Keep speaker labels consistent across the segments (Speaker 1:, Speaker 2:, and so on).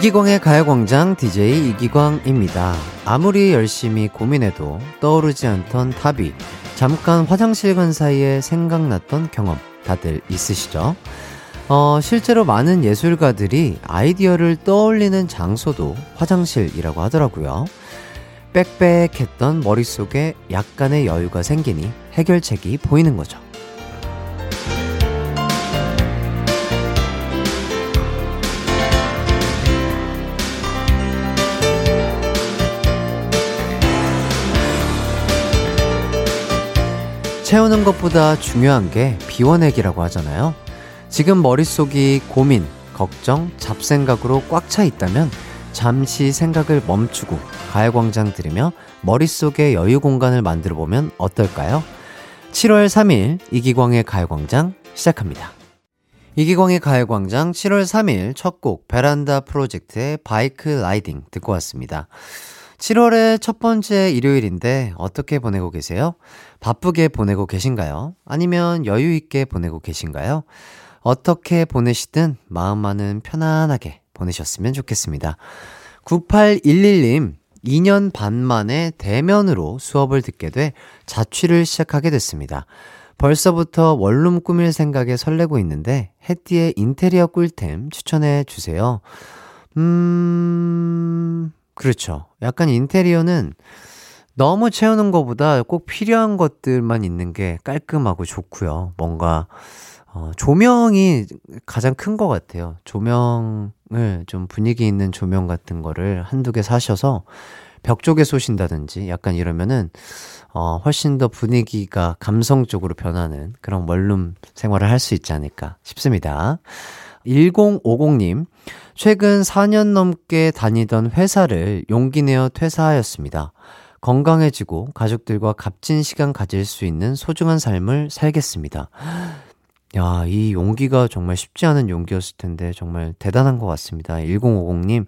Speaker 1: 이기광의 가요광장 DJ 이기광입니다. 아무리 열심히 고민해도 떠오르지 않던 답이 잠깐 화장실 간 사이에 생각났던 경험 다들 있으시죠? 어, 실제로 많은 예술가들이 아이디어를 떠올리는 장소도 화장실이라고 하더라고요. 빽빽했던 머릿속에 약간의 여유가 생기니 해결책이 보이는 거죠. 채우는 것보다 중요한 게 비워내기라고 하잖아요. 지금 머릿속이 고민, 걱정, 잡생각으로 꽉 차 있다면 잠시 생각을 멈추고 가요광장 들으며 머릿속에 여유 공간을 만들어 보면 어떨까요? 7월 3일 이기광의 가요광장 시작합니다. 이기광의 가요광장 7월 3일 첫 곡 베란다 프로젝트의 바이크 라이딩 듣고 왔습니다. 7월의 첫 번째 일요일인데 어떻게 보내고 계세요? 바쁘게 보내고 계신가요? 아니면 여유 있게 보내고 계신가요? 어떻게 보내시든 마음만은 편안하게 보내셨으면 좋겠습니다. 9811님, 2년 반 만에 대면으로 수업을 듣게 돼 자취를 시작하게 됐습니다. 벌써부터 원룸 꾸밀 생각에 설레고 있는데 해띠의 인테리어 꿀템 추천해 주세요. 음, 그렇죠. 약간 인테리어는 너무 채우는 것보다 꼭 필요한 것들만 있는 게 깔끔하고 좋고요. 뭔가 어, 조명이 가장 큰 것 같아요. 조명을 좀 분위기 있는 조명 같은 거를 한두 개 사셔서 벽 쪽에 쏘신다든지 약간 이러면은 어, 훨씬 더 분위기가 감성적으로 변하는 그런 원룸 생활을 할 수 있지 않을까 싶습니다. 1050님, 최근 4년 넘게 다니던 회사를 용기 내어 퇴사하였습니다. 건강해지고 가족들과 값진 시간 가질 수 있는 소중한 삶을 살겠습니다. 야, 이 용기가 정말 쉽지 않은 용기였을 텐데 정말 대단한 것 같습니다. 1050님,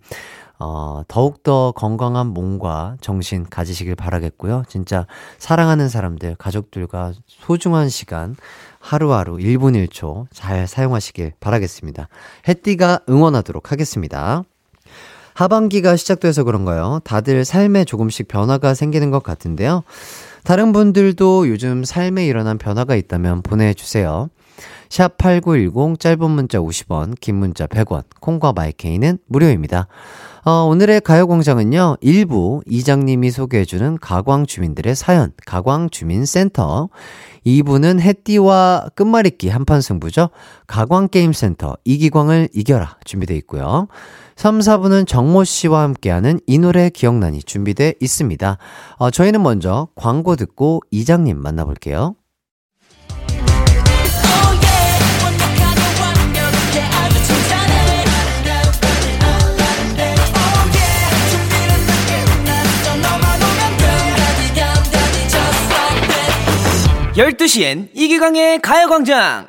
Speaker 1: 어, 더욱더 건강한 몸과 정신 가지시길 바라겠고요. 진짜 사랑하는 사람들, 가족들과 소중한 시간 하루하루 1분 1초 잘 사용하시길 바라겠습니다. 해띠가 응원하도록 하겠습니다. 하반기가 시작돼서 그런가요? 다들 삶에 조금씩 변화가 생기는 것 같은데요. 다른 분들도 요즘 삶에 일어난 변화가 있다면 보내주세요. 샵 8910 짧은 문자 50원, 긴 문자 100원, 콩과 마이케이는 무료입니다. 어, 오늘의 가요공장은요, 일부 이장님이 소개해주는 가광 주민들의 사연, 가광 주민센터. 2부는 해띠와 끝말잇기 한판 승부죠. 가광게임센터, 이기광을 이겨라. 준비되어 있고요. 3, 4부는 정모 씨와 함께하는 이 노래 기억나니 준비돼 있습니다. 어, 저희는 먼저 광고 듣고 이장님 만나볼게요.
Speaker 2: 12시엔 이기광의 가요광장!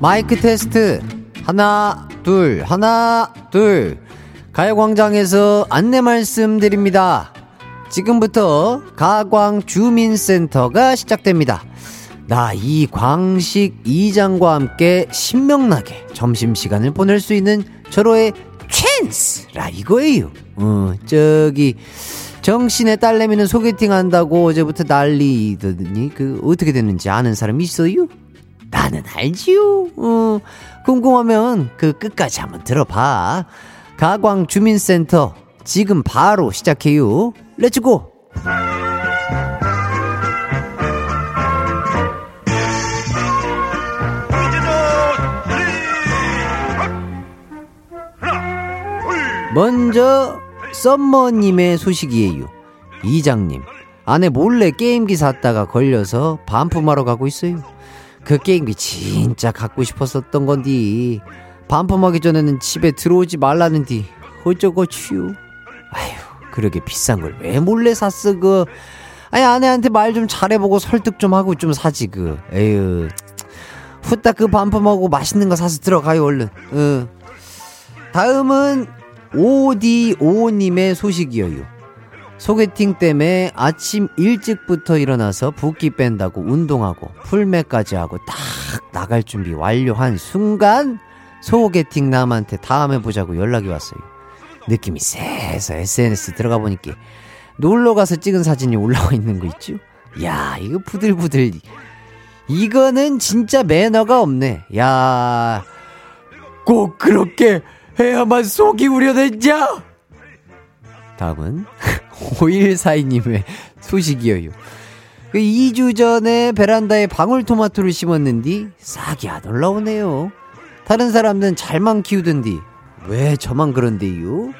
Speaker 1: 마이크 테스트. 하나, 둘, 하나, 둘. 가요광장에서 안내 말씀드립니다. 지금부터 가광 주민센터가 시작됩니다. 나 이 광식 이장과 함께 신명나게 점심시간을 보낼 수 있는 절호의 찬스라 이거예요. 어, 저기, 정신의 딸내미는 소개팅 한다고 어제부터 난리더니 그 어떻게 됐는지 아는 사람 있어요? 나는 알지요. 어, 궁금하면 그 끝까지 한번 들어봐. 가광 주민센터 지금 바로 시작해요. let's go! 먼저 썸머님의 소식이에요. 이장님, 아내 몰래 게임기 샀다가 걸려서 반품하러 가고 있어요. 그 게임기 진짜 갖고 싶었었던 건디. 반품하기 전에는 집에 들어오지 말라는디. 어쩌고추요. 아휴, 그러게 비싼 걸 왜 몰래 샀어, 그. 아니, 아내한테 말 좀 잘해보고 설득 좀 하고 좀 사지, 그. 에휴. 후딱 그 반품하고 맛있는 거 사서 들어가요, 얼른. 어. 다음은 오디오님의 소식이에요. 소개팅 때문에 아침 일찍부터 일어나서 붓기 뺀다고 운동하고 풀매까지 하고 딱 나갈 준비 완료한 순간 소개팅 남한테 다음에 보자고 연락이 왔어요. 느낌이 쎄서 SNS 들어가 보니까 놀러 가서 찍은 사진이 올라와 있는 거 있죠? 야, 이거 부들부들. 이거는 진짜 매너가 없네. 야, 꼭 그렇게 해야만 속이 우려냈냐? 다음은 5142님의 소식이에요. 그 2주 전에 베란다에 방울토마토를 심었는디 싹이 안 올라오네요. 다른 사람들은 잘만 키우던디 왜 저만 그런데요?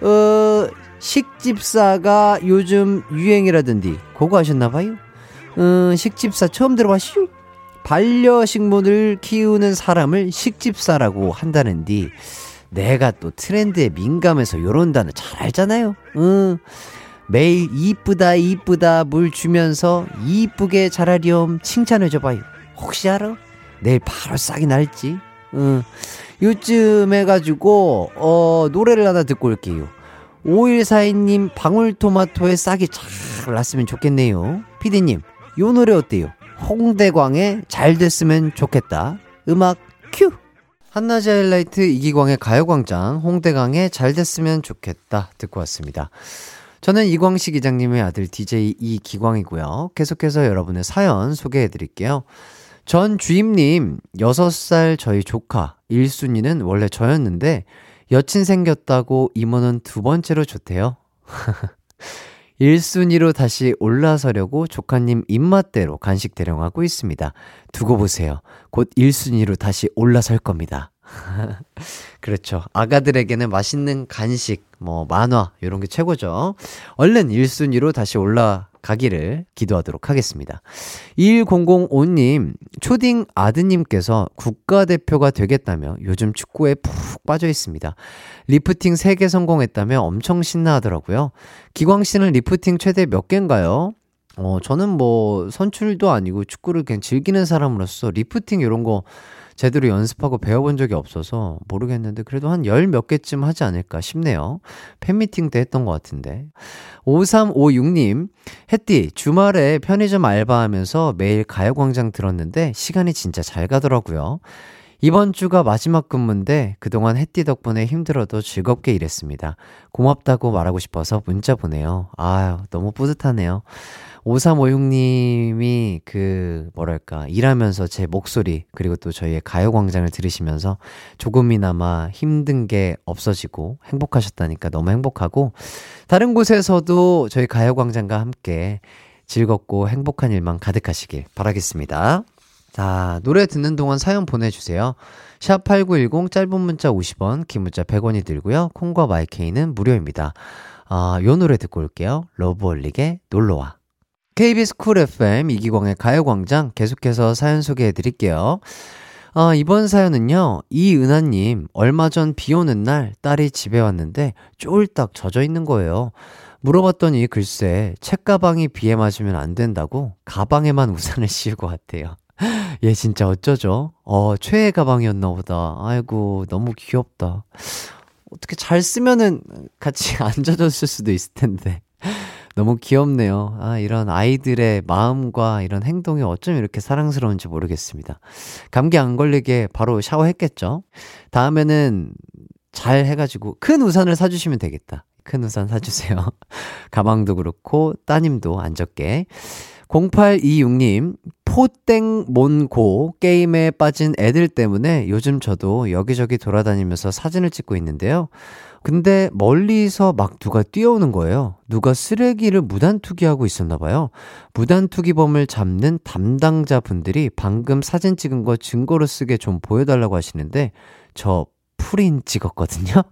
Speaker 1: 어, 식집사가 요즘 유행이라던디 그거 하셨나봐요? 어, 식집사 처음 들어봤슈? 반려식물을 키우는 사람을 식집사라고 한다는디 내가 또 트렌드에 민감해서 요런 단어 잘 알잖아요. 응. 매일 이쁘다 이쁘다 물 주면서 이쁘게 자라렴 칭찬해줘봐요. 혹시 알아? 내일 바로 싹이 날지. 응. 요즘 해가지고 어 노래를 하나 듣고 올게요. 5142님 방울토마토에 싹이 잘 났으면 좋겠네요. 피디님 요 노래 어때요? 홍대광의 잘 됐으면 좋겠다. 음악 큐! 한낮의 하이라이트 이기광의 가요광장 홍대광의 잘 됐으면 좋겠다 듣고 왔습니다. 저는 이광식 기장님의 아들 DJ 이기광이고요. 계속해서 여러분의 사연 소개해 드릴게요. 전 주임님, 6살 저희 조카, 1순위는 원래 저였는데, 여친 생겼다고 이모는 두 번째로 좋대요. 1순위로 다시 올라서려고 조카님 입맛대로 간식 대령하고 있습니다. 두고 보세요. 곧 1순위로 다시 올라설 겁니다. 그렇죠. 아가들에게는 맛있는 간식, 뭐, 만화, 이런 게 최고죠. 얼른 1순위로 다시 올라 가기를 기도하도록 하겠습니다. 1005님, 초딩 아드님께서 국가대표가 되겠다며 요즘 축구에 푹 빠져 있습니다. 리프팅 3개 성공했다며 엄청 신나하더라고요. 기광 씨는 리프팅 최대 몇 개인가요? 어, 저는 뭐 선출도 아니고 축구를 그냥 즐기는 사람으로서 리프팅 이런 거 제대로 연습하고 배워본 적이 없어서 모르겠는데 그래도 한 열 몇 개쯤 하지 않을까 싶네요. 팬미팅 때 했던 것 같은데. 5356님, 햇디, 주말에 편의점 알바하면서 매일 가요광장 들었는데 시간이 진짜 잘 가더라고요. 이번 주가 마지막 근무인데 그동안 햇띠 덕분에 힘들어도 즐겁게 일했습니다. 고맙다고 말하고 싶어서 문자 보내요. 아유, 너무 뿌듯하네요. 5356님이 그, 뭐랄까, 일하면서 제 목소리, 그리고 또 저희의 가요광장을 들으시면서 조금이나마 힘든 게 없어지고 행복하셨다니까 너무 행복하고, 다른 곳에서도 저희 가요광장과 함께 즐겁고 행복한 일만 가득하시길 바라겠습니다. 자, 노래 듣는 동안 사연 보내주세요. 샵8910 짧은 문자 50원, 긴 문자 100원이 들고요. 콩과 마이케이는 무료입니다. 아, 요 노래 듣고 올게요. 러브홀릭의 놀러와. KBS Cool FM 이기광의 가요광장 계속해서 사연 소개해 드릴게요. 아, 이번 사연은요, 이은하님, 얼마 전 비 오는 날 딸이 집에 왔는데 쫄딱 젖어 있는 거예요. 물어봤더니 글쎄, 책가방이 비에 맞으면 안 된다고 가방에만 우산을 씌우고 왔대요. 얘 진짜 어쩌죠? 어, 최애 가방이었나 보다. 아이고, 너무 귀엽다. 어떻게 잘 쓰면은 같이 안 젖었을 수도 있을 텐데. 너무 귀엽네요. 아, 이런 아이들의 마음과 이런 행동이 어쩜 이렇게 사랑스러운지 모르겠습니다. 감기 안 걸리게 바로 샤워했겠죠? 다음에는 잘 해가지고 큰 우산을 사주시면 되겠다. 큰 우산 사주세요. 가방도 그렇고, 따님도 안 적게. 0826님, 포땡 몬고 게임에 빠진 애들 때문에 요즘 저도 여기저기 돌아다니면서 사진을 찍고 있는데요. 근데 멀리서 막 누가 뛰어오는 거예요. 누가 쓰레기를 무단투기하고 있었나 봐요. 무단투기범을 잡는 담당자 분들이 방금 사진 찍은 거 증거로 쓰게 좀 보여달라고 하시는데 저 프린 찍었거든요.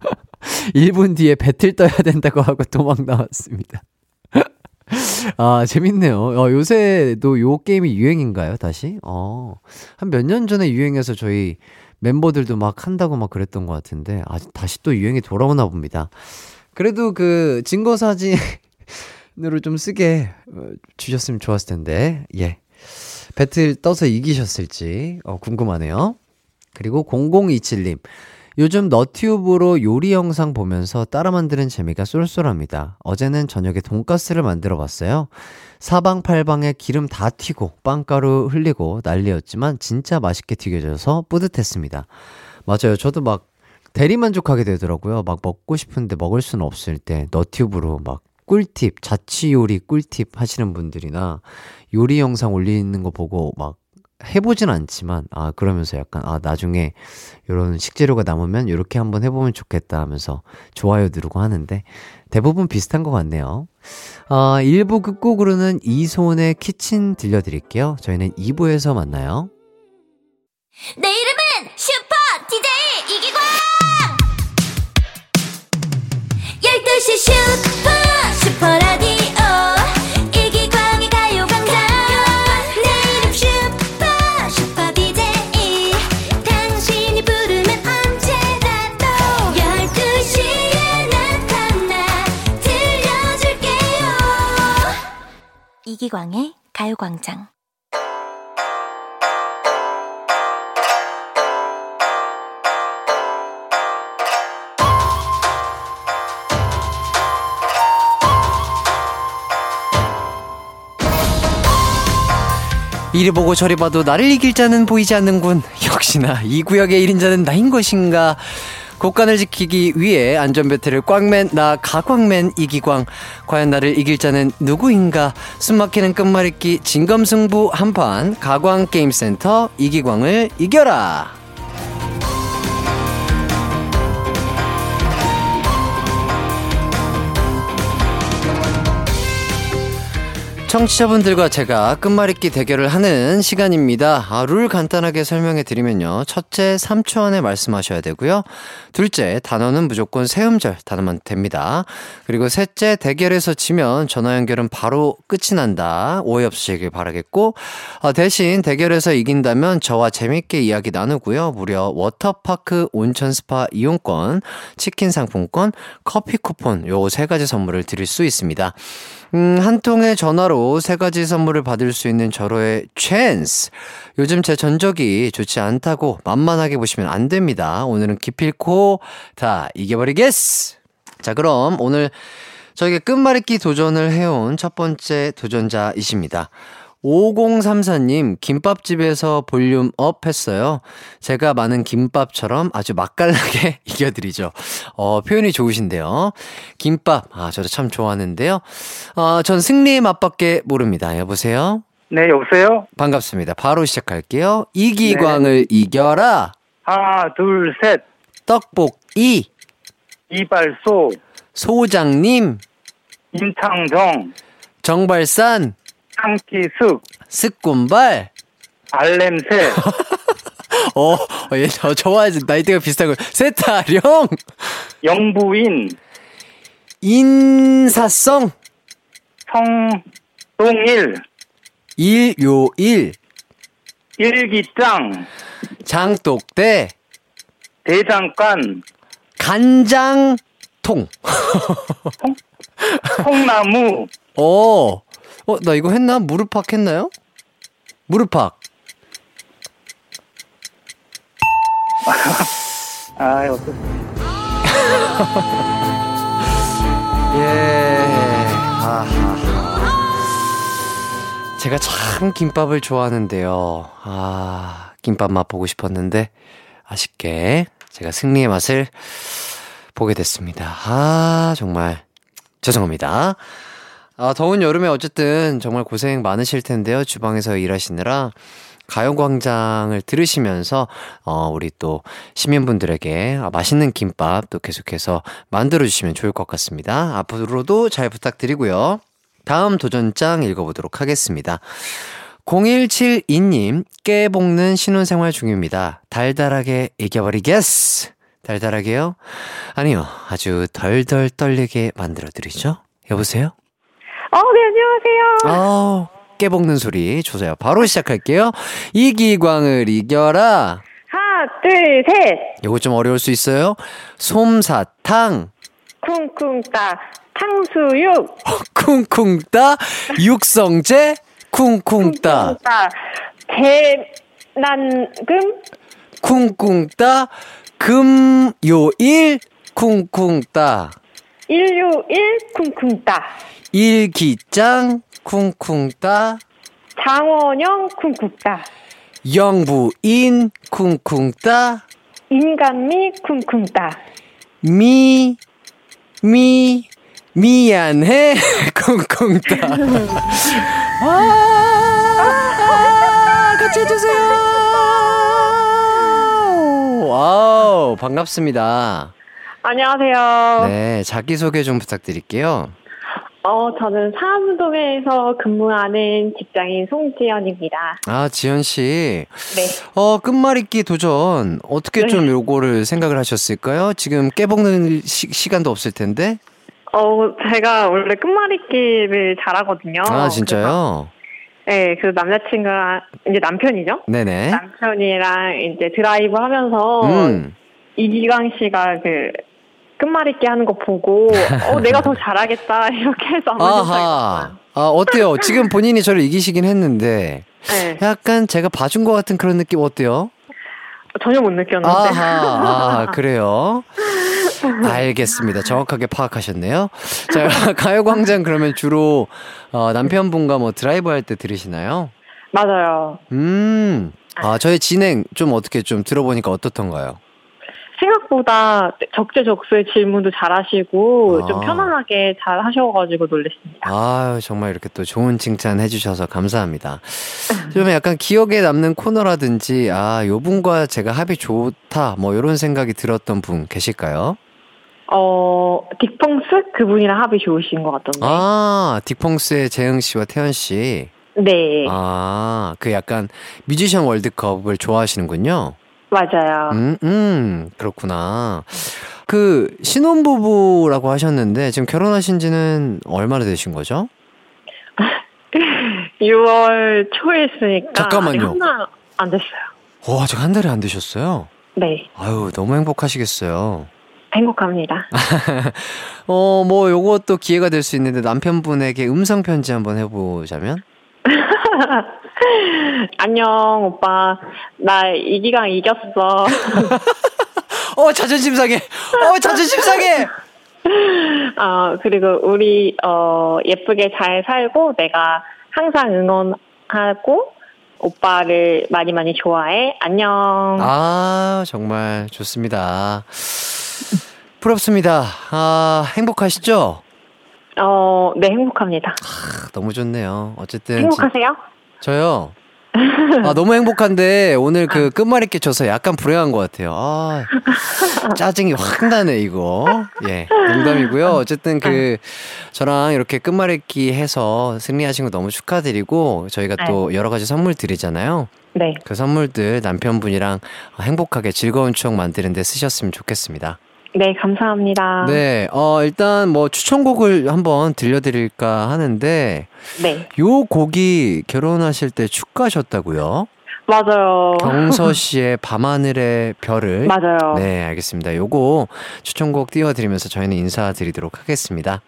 Speaker 1: 1분 뒤에 배틀 떠야 된다고 하고 도망 나왔습니다. 아, 재밌네요. 어, 요새도 요 게임이 유행인가요, 다시? 어, 한 몇 년 전에 유행해서 저희 멤버들도 막 한다고 막 그랬던 것 같은데, 아, 다시 또 유행이 돌아오나 봅니다. 그래도 그 증거 사진으로 좀 쓰게 어, 주셨으면 좋았을 텐데, 예. 배틀 떠서 이기셨을지, 어, 궁금하네요. 그리고 0027님. 요즘 너튜브로 요리 영상 보면서 따라 만드는 재미가 쏠쏠합니다. 어제는 저녁에 돈가스를 만들어 봤어요. 사방팔방에 기름 다 튀고 빵가루 흘리고 난리였지만 진짜 맛있게 튀겨져서 뿌듯했습니다. 맞아요. 저도 막 대리만족하게 되더라고요. 막 먹고 싶은데 먹을 수는 없을 때 너튜브로 막 꿀팁, 자취 요리 꿀팁 하시는 분들이나 요리 영상 올리는 거 보고 막 해보진 않지만, 아, 그러면서 약간, 아, 나중에 이런 식재료가 남으면 이렇게 한번 해보면 좋겠다 하면서 좋아요 누르고 하는데 대부분 비슷한 것 같네요. 아, 1부 끝곡으로는 이소은의 키친 들려드릴게요. 저희는 2부에서 만나요.
Speaker 3: 내 이름은 슈퍼 DJ 이기광! 12시 슈퍼, 이기광의 가요광장.
Speaker 1: 이리 보고 저리 봐도 나를 이길 자는 보이지 않는군. 역시나 이 구역의 1인자는 나인 것인가. 곳간을 지키기 위해 안전벨트를 꽉 맨 나 가광맨 이기광. 과연 나를 이길 자는 누구인가? 숨막히는 끝말잇기 진검승부 한판 가광게임센터 이기광을 이겨라. 청취자분들과 제가 끝말잇기 대결을 하는 시간입니다. 아, 룰 간단하게 설명해 드리면요. 첫째, 3초 안에 말씀하셔야 되고요. 둘째, 단어는 무조건 세 음절 단어만 됩니다. 그리고 셋째, 대결에서 지면 전화 연결은 바로 끝이 난다. 오해 없으시길 바라겠고, 아, 대신 대결에서 이긴다면 저와 재밌게 이야기 나누고요. 무려 워터파크 온천 스파 이용권, 치킨 상품권, 커피 쿠폰 요 세 가지 선물을 드릴 수 있습니다. 음, 한 통의 전화로 세 가지 선물을 받을 수 있는 절호의 찬스. 요즘 제 전적이 좋지 않다고 만만하게 보시면 안 됩니다. 오늘은 기필코 다 이겨버리겠스! 자, 그럼 오늘 저에게 끝말잇기 도전을 해온 첫 번째 도전자이십니다. 5034님, 김밥집에서 volume up 했어요. 제가 많은 김밥처럼 아주 맛깔나게 이겨드리죠. 어, 표현이 좋으신데요. 김밥, 아, 저도 참 좋아하는데요. 어, 전 승리의 맛밖에 모릅니다. 여보세요?
Speaker 4: 네, 여보세요?
Speaker 1: 반갑습니다. 바로 시작할게요. 이기광을 이겨라.
Speaker 4: 하나, 둘, 셋.
Speaker 1: 떡볶이.
Speaker 4: 이발소,
Speaker 1: 소장님.
Speaker 4: 임창정,
Speaker 1: 정발산.
Speaker 4: 상키숙,
Speaker 1: 스콘발.
Speaker 4: 알냄새,
Speaker 1: 어, 얘, 저, 좋아하지. 나이대가 비슷한 거. 세타령.
Speaker 4: 영부인,
Speaker 1: 인사성.
Speaker 4: 성동일,
Speaker 1: 일요일.
Speaker 4: 일기장,
Speaker 1: 장독대.
Speaker 4: 대장간,
Speaker 1: 간장통.
Speaker 4: 콩나무,
Speaker 1: 어, 어, 나 이거 했나? 무릎팍 했나요? 무릎팍.
Speaker 4: 아, 어떡
Speaker 1: 예. 아하하. 제가 참 김밥을 좋아하는데요. 아, 김밥 맛보고 싶었는데, 아쉽게 제가 승리의 맛을 보게 됐습니다. 아, 정말 죄송합니다. 아, 더운 여름에 어쨌든 정말 고생 많으실 텐데요. 주방에서 일하시느라. 가요광장을 들으시면서, 어, 우리 또 시민분들에게 맛있는 김밥 또 계속해서 만들어주시면 좋을 것 같습니다. 앞으로도 잘 부탁드리고요. 다음 도전장 읽어보도록 하겠습니다. 0172님, 깨 볶는 신혼생활 중입니다. 달달하게 이겨버리겠스! 달달하게요? 아니요, 아주 덜덜 떨리게 만들어드리죠. 여보세요?
Speaker 5: 어, 네, 안녕하세요.
Speaker 1: 아깨 볶는 소리 좋아요. 바로 시작할게요. 이기광을 이겨라.
Speaker 5: 하나, 둘, 셋.
Speaker 1: 요거 좀 어려울 수 있어요. 솜사탕,
Speaker 5: 쿵쿵 따. 탕수육.
Speaker 1: 쿵쿵 따, 육성재, 쿵쿵 따,
Speaker 5: 따. 대난금.
Speaker 1: 쿵쿵 따, 금요일 쿵쿵 따.
Speaker 5: 161 쿵쿵따.
Speaker 1: 일기장 쿵쿵 따.
Speaker 5: 장원영 쿵쿵따.
Speaker 1: 영부인 쿵쿵 따.
Speaker 5: 인간미 쿵쿵따.
Speaker 1: 미, 미, 미안해 쿵쿵 따. 아, 같이 해주세요. wow, 반갑습니다.
Speaker 5: 안녕하세요.
Speaker 1: 네, 자기소개 좀 부탁드릴게요.
Speaker 5: 어, 저는 사암동에서 근무하는 직장인 송지연입니다.
Speaker 1: 아, 지연씨.
Speaker 5: 네.
Speaker 1: 어, 끝말잇기 도전. 어떻게
Speaker 5: 네.
Speaker 1: 좀 요거를 생각을 하셨을까요? 지금 깨먹는 시, 간도 없을 텐데.
Speaker 5: 어, 제가 원래 끝말잇기를 잘하거든요.
Speaker 1: 아, 진짜요?
Speaker 5: 네, 그 남자친구가, 이제 남편이죠?
Speaker 1: 네네.
Speaker 5: 남편이랑 이제 드라이브 하면서
Speaker 1: 음.
Speaker 5: 이기광 씨가 그 끝말 잇기 하는 거 보고 어 내가 더 잘하겠다 이렇게 해서
Speaker 1: 아하. 아, 어때요? 지금 본인이 저를 이기시긴 했는데.
Speaker 5: 네,
Speaker 1: 약간 제가 봐준 것 같은 그런 느낌 어때요?
Speaker 5: 전혀 못 느꼈는데.
Speaker 1: 아하, 아, 그래요? 알겠습니다. 정확하게 파악하셨네요. 자, 가요광장 그러면 주로 어, 남편분과 뭐 드라이브 할 때 들으시나요?
Speaker 5: 맞아요.
Speaker 1: 음, 아, 저의 진행 좀 어떻게 좀 들어보니까 어떻던가요?
Speaker 5: 생각보다 적재적소에 질문도 잘하시고
Speaker 1: 아.
Speaker 5: 좀 편안하게 잘 하셔가지고 놀랬습니다.
Speaker 1: 아유, 정말 이렇게 또 좋은 칭찬 해주셔서 감사합니다. 좀 약간 기억에 남는 코너라든지, 아, 요 분과 제가 합이 좋다, 뭐, 이런 생각이 들었던 분 계실까요?
Speaker 5: 어 딕펑스 그분이랑 합이 좋으신 것 같던데.
Speaker 1: 아, 딕펑스의 재흥 씨와 태연 씨.
Speaker 5: 네,
Speaker 1: 아, 그 약간 뮤지션 월드컵을 좋아하시는군요.
Speaker 5: 맞아요.
Speaker 1: 음, 음, 그렇구나. 그, 신혼부부라고 하셨는데, 지금 결혼하신 지는 얼마나 되신 거죠?
Speaker 5: 6월 초에 했으니까
Speaker 1: 잠깐만요.
Speaker 5: 하나 안 됐어요.
Speaker 1: 와, 아직 한 달이 안 되셨어요?
Speaker 5: 네,
Speaker 1: 아유, 너무 행복하시겠어요.
Speaker 5: 행복합니다.
Speaker 1: 어, 뭐, 요것도 기회가 될 수 있는데, 남편분에게 음성 편지 한번 해 보자면?
Speaker 5: 안녕, 오빠. 나 이기강 이겼어.
Speaker 1: 어, 자존심 상해! 어, 자존심 상해!
Speaker 5: 어, 그리고 우리, 어, 예쁘게 잘 살고 내가 항상 응원하고 오빠를 많이 많이 좋아해. 안녕.
Speaker 1: 아, 정말 좋습니다. 부럽습니다. 아, 행복하시죠?
Speaker 5: 어, 네, 행복합니다.
Speaker 1: 아, 너무 좋네요. 어쨌든. 지-
Speaker 5: 행복하세요?
Speaker 1: 저요? 아, 너무 행복한데, 오늘 그 끝말잇기 쳐서 약간 불행한 것 같아요. 아, 짜증이 확 나네, 이거. 예, 농담이고요. 어쨌든 그, 저랑 이렇게 끝말잇기 해서 승리하신 거 너무 축하드리고, 저희가 또 여러 가지 선물 드리잖아요.
Speaker 5: 네.
Speaker 1: 그 선물들 남편분이랑 행복하게 즐거운 추억 만드는데 쓰셨으면 좋겠습니다.
Speaker 5: 네, 감사합니다.
Speaker 1: 네, 어, 일단 뭐 추천곡을 한번 들려드릴까 하는데,
Speaker 5: 네.
Speaker 1: 요 곡이 결혼하실 때 축가셨다고요?
Speaker 5: 맞아요.
Speaker 1: 경서 씨의 밤하늘의 별을.
Speaker 5: 맞아요. 네.
Speaker 1: 네, 알겠습니다. 요거 추천곡 띄워드리면서 저희는 인사드리도록 하겠습니다.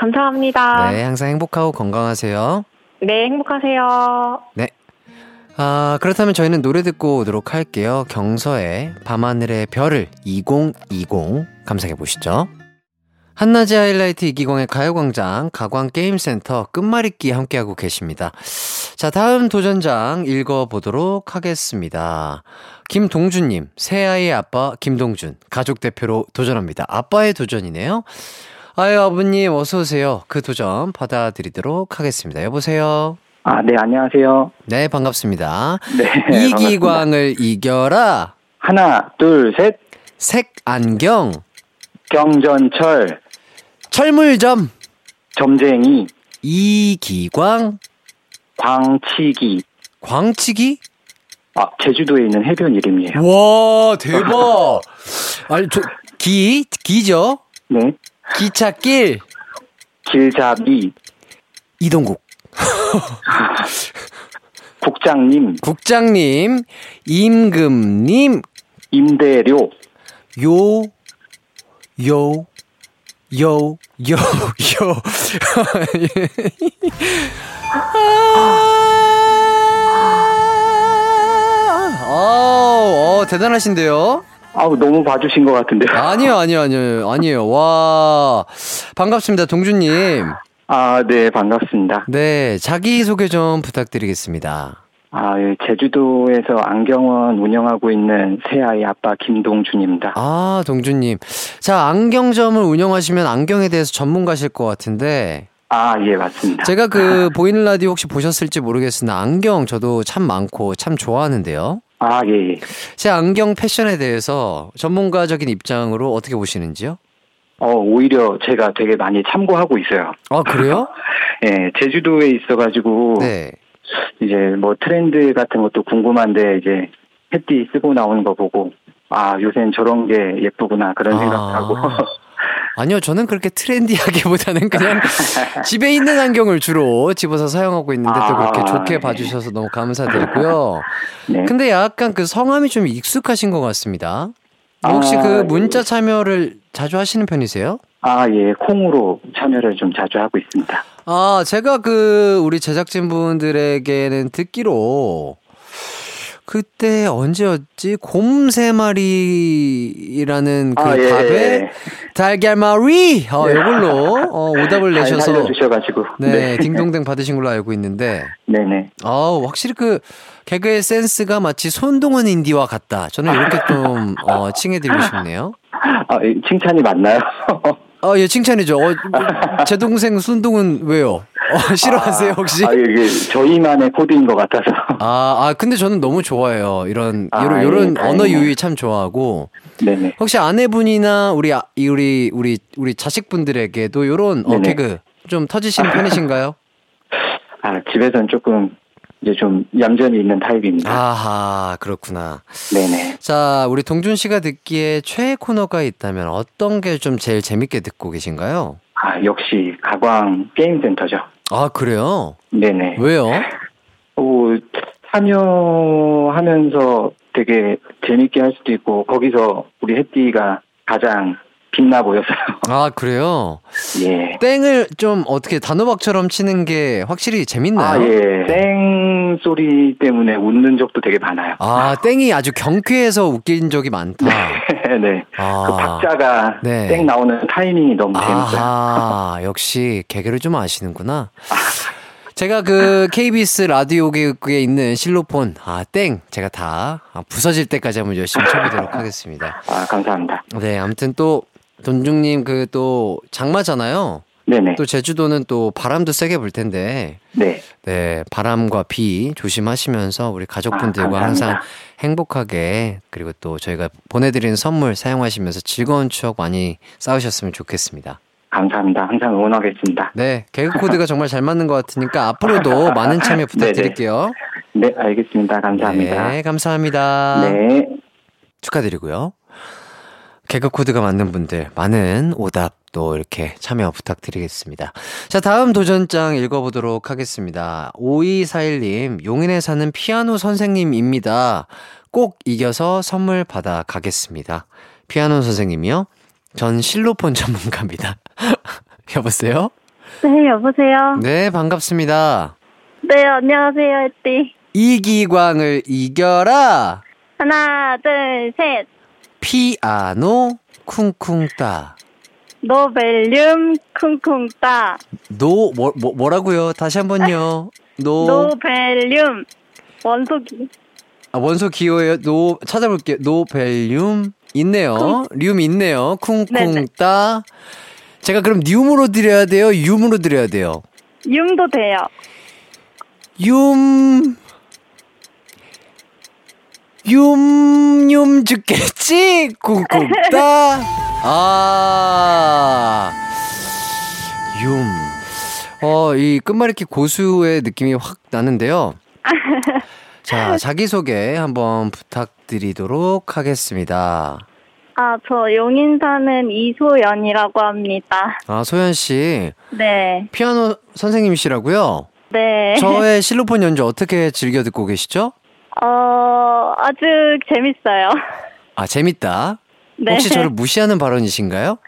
Speaker 5: 감사합니다.
Speaker 1: 네, 항상 행복하고 건강하세요.
Speaker 5: 네, 행복하세요.
Speaker 1: 네. 아, 그렇다면 저희는 노래 듣고 오도록 할게요. 경서의 밤하늘의 별을 2020 감상해 보시죠. 한낮의 하이라이트 이기광의 가요광장 가광게임센터 끝말잇기 함께하고 계십니다. 자, 다음 도전장 읽어보도록 하겠습니다. 김동준님, 새아이의 아빠 김동준, 가족 대표로 도전합니다. 아빠의 도전이네요. 아유, 아버님, 어서오세요. 그 도전 받아드리도록 하겠습니다. 여보세요?
Speaker 4: 아, 네, 안녕하세요.
Speaker 1: 네, 반갑습니다.
Speaker 4: 네. 반갑습니다.
Speaker 1: 이기광을 이겨라.
Speaker 4: 하나, 둘, 셋.
Speaker 1: 색 안경.
Speaker 4: 경전철,
Speaker 1: 철물점.
Speaker 4: 점쟁이,
Speaker 1: 이기광.
Speaker 4: 광치기.
Speaker 1: 광치기?
Speaker 4: 아, 제주도에 있는 해변 이름이에요.
Speaker 1: 와, 대박. 아니, 저, 기, 기죠?
Speaker 4: 네.
Speaker 1: 기찻길.
Speaker 4: 길잡이,
Speaker 1: 이동국.
Speaker 4: 국장님,
Speaker 1: 국장님. 임금님.
Speaker 4: 임대료,
Speaker 1: 요, 요, 요, 요, 요. 아, 어, 대단하신데요?
Speaker 4: 아우, 너무 봐주신 것 같은데요.
Speaker 1: 아니요, 아니요, 아니요, 아니에요. 와, 반갑습니다, 동준님.
Speaker 4: 아, 네, 반갑습니다.
Speaker 1: 네, 자기소개 좀 부탁드리겠습니다.
Speaker 4: 아, 예, 제주도에서 안경원 운영하고 있는 새아이 아빠 김동준입니다.
Speaker 1: 아, 동준님. 자, 안경점을 운영하시면 안경에 대해서 전문가실 것 같은데,
Speaker 4: 아, 예, 맞습니다.
Speaker 1: 제가 그 보이는 라디오 혹시 보셨을지 모르겠으나 안경 저도 참 많고 참 좋아하는데요.
Speaker 4: 아, 예, 예.
Speaker 1: 제 안경 패션에 대해서 전문가적인 입장으로 어떻게 보시는지요?
Speaker 4: 어, 오히려 제가 되게 많이 참고하고 있어요.
Speaker 1: 아, 그래요?
Speaker 4: 예, 제주도에 있어가지고,
Speaker 1: 네.
Speaker 4: 이제 뭐 트렌드 같은 것도 궁금한데, 이제 햇띠 쓰고 나오는 거 보고, 아, 요새는 저런 게 예쁘구나, 그런
Speaker 1: 아.
Speaker 4: 생각하고.
Speaker 1: 아니요, 저는 그렇게 트렌디하기보다는 그냥 집에 있는 안경을 주로 집어서 사용하고 있는데 또 그렇게
Speaker 4: 아,
Speaker 1: 좋게
Speaker 4: 네.
Speaker 1: 봐주셔서 너무 감사드리고요.
Speaker 4: 네.
Speaker 1: 근데 약간 그 성함이 좀 익숙하신 것 같습니다. 혹시
Speaker 4: 아,
Speaker 1: 그
Speaker 4: 예.
Speaker 1: 문자 참여를 자주 하시는 편이세요?
Speaker 4: 아, 예, 콩으로 참여를 좀 자주 하고 있습니다.
Speaker 1: 아, 제가 그 우리 제작진 분들에게는 듣기로 그때 언제였지? 곰 세 마리라는 그
Speaker 4: 아, 예.
Speaker 1: 답에 달걀말이 어,
Speaker 4: 네.
Speaker 1: 이걸로 어, 오답을
Speaker 4: 잘
Speaker 1: 내셔서
Speaker 4: 살려주셔가지고.
Speaker 1: 네, 딩동댕 받으신 걸로 알고 있는데
Speaker 4: 네네.
Speaker 1: 아우, 확실히 그 개그의 센스가 마치 손동원 인디와 같다. 저는 이렇게 좀 어, 칭해드리고 싶네요.
Speaker 4: 아, 이 칭찬이 맞나요?
Speaker 1: 아, 예, 칭찬이죠. 어, 제 동생 손동은 왜요? 어, 싫어하세요, 혹시?
Speaker 4: 아, 이게 저희만의 코드인 것 같아서.
Speaker 1: 아, 아, 근데 저는 너무 좋아해요. 이런,
Speaker 4: 아,
Speaker 1: 요런,
Speaker 4: 예,
Speaker 1: 요런
Speaker 4: 다행이네요.
Speaker 1: 언어 유희 참 좋아하고.
Speaker 4: 네네.
Speaker 1: 혹시 아내분이나 우리, 아- 이 우리, 우리, 우리 자식분들에게도 요런 어. 개그 좀 터지시는 편이신가요?
Speaker 4: 아, 집에서는 조금 이제 좀 얌전히 있는 타입입니다.
Speaker 1: 아하, 그렇구나.
Speaker 4: 네네.
Speaker 1: 자, 우리 동준 씨가 듣기에 최애 코너가 있다면 어떤 게 좀 제일 재밌게 듣고 계신가요?
Speaker 4: 아, 역시 가광 게임센터죠.
Speaker 1: 아, 그래요?
Speaker 4: 네네.
Speaker 1: 왜요?
Speaker 4: 오, 참여하면서 되게 재밌게 할 수도 있고, 거기서 우리 혜띠가 가장 빛나 보여서요.
Speaker 1: 아, 그래요?
Speaker 4: 예.
Speaker 1: 땡을 좀 어떻게 단호박처럼 치는 게 확실히 재밌나요?
Speaker 4: 아, 예. 땡 소리 때문에 웃는 적도 되게 많아요.
Speaker 1: 아, 땡이 아주 경쾌해서 웃긴 적이 많다.
Speaker 4: 네.
Speaker 1: 아.
Speaker 4: 그 박자가
Speaker 1: 네.
Speaker 4: 땡 나오는 타이밍이 너무 재밌어요.
Speaker 1: 아하, 역시 개그를 좀 아시는구나. 제가 그 KBS 라디오국에 있는 실로폰, 아, 땡, 제가 다 아, 부서질 때까지 한번 열심히 쳐보도록 하겠습니다.
Speaker 4: 아, 감사합니다.
Speaker 1: 네, 아무튼 또, 돈중님 그 또 장마잖아요.
Speaker 4: 네네.
Speaker 1: 또 제주도는 또 바람도 세게 불 텐데,
Speaker 4: 네.
Speaker 1: 네, 바람과 비 조심하시면서 우리 가족분들과
Speaker 4: 아.
Speaker 1: 항상 행복하게 그리고 또 저희가 보내드리는 선물 사용하시면서 즐거운 추억 많이 쌓으셨으면 좋겠습니다.
Speaker 4: 감사합니다. 항상 응원하겠습니다.
Speaker 1: 네, 개그 코드가 정말 잘 맞는 것 같으니까 앞으로도 많은 참여 부탁드릴게요.
Speaker 4: 네, 알겠습니다. 감사합니다.
Speaker 1: 네, 감사합니다.
Speaker 4: 네.
Speaker 1: 축하드리고요. 개그 코드가 맞는 분들 많은 오답 또 이렇게 참여 부탁드리겠습니다. 자, 다음 도전장 읽어보도록 하겠습니다. 5241님, 용인에 사는 피아노 선생님입니다. 꼭 이겨서 선물 받아 가겠습니다. 피아노 선생님이요? 전 실로폰 전문가입니다. 여보세요?
Speaker 5: 네, 여보세요.
Speaker 1: 네, 반갑습니다.
Speaker 5: 네, 안녕하세요, 혜띠.
Speaker 1: 이기광을 이겨라!
Speaker 5: 하나, 둘, 셋.
Speaker 1: 피아노 쿵쿵따.
Speaker 5: 노벨륨 쿵쿵 따.
Speaker 1: 노, 뭐, 뭐, 뭐라고요? 다시 한 번요. 노,
Speaker 5: 노벨륨 원소기.
Speaker 1: 아, 원소 기호예요. 노, 찾아볼게요. 노벨륨. 있네요. 륨 있네요. 쿵쿵따. 제가 그럼 륨으로 드려야 돼요? 윰으로 드려야 돼요?
Speaker 5: 융도 돼요.
Speaker 1: 윰, 윰, 윰 죽겠지? 쿵쿵따. 아, 윰. 어, 이 끝말잇기 고수의 느낌이 확 나는데요. 자, 자기소개 한번 부탁드리도록 하겠습니다.
Speaker 5: 아, 저 용인 사는 이소연이라고 합니다.
Speaker 1: 아, 소연 씨.
Speaker 5: 네.
Speaker 1: 피아노 선생님이시라고요?
Speaker 5: 네.
Speaker 1: 저의 실로폰 연주 어떻게 즐겨 듣고 계시죠?
Speaker 5: 어, 아주 재밌어요.
Speaker 1: 아, 재밌다.
Speaker 5: 네.
Speaker 1: 혹시 저를 무시하는 발언이신가요?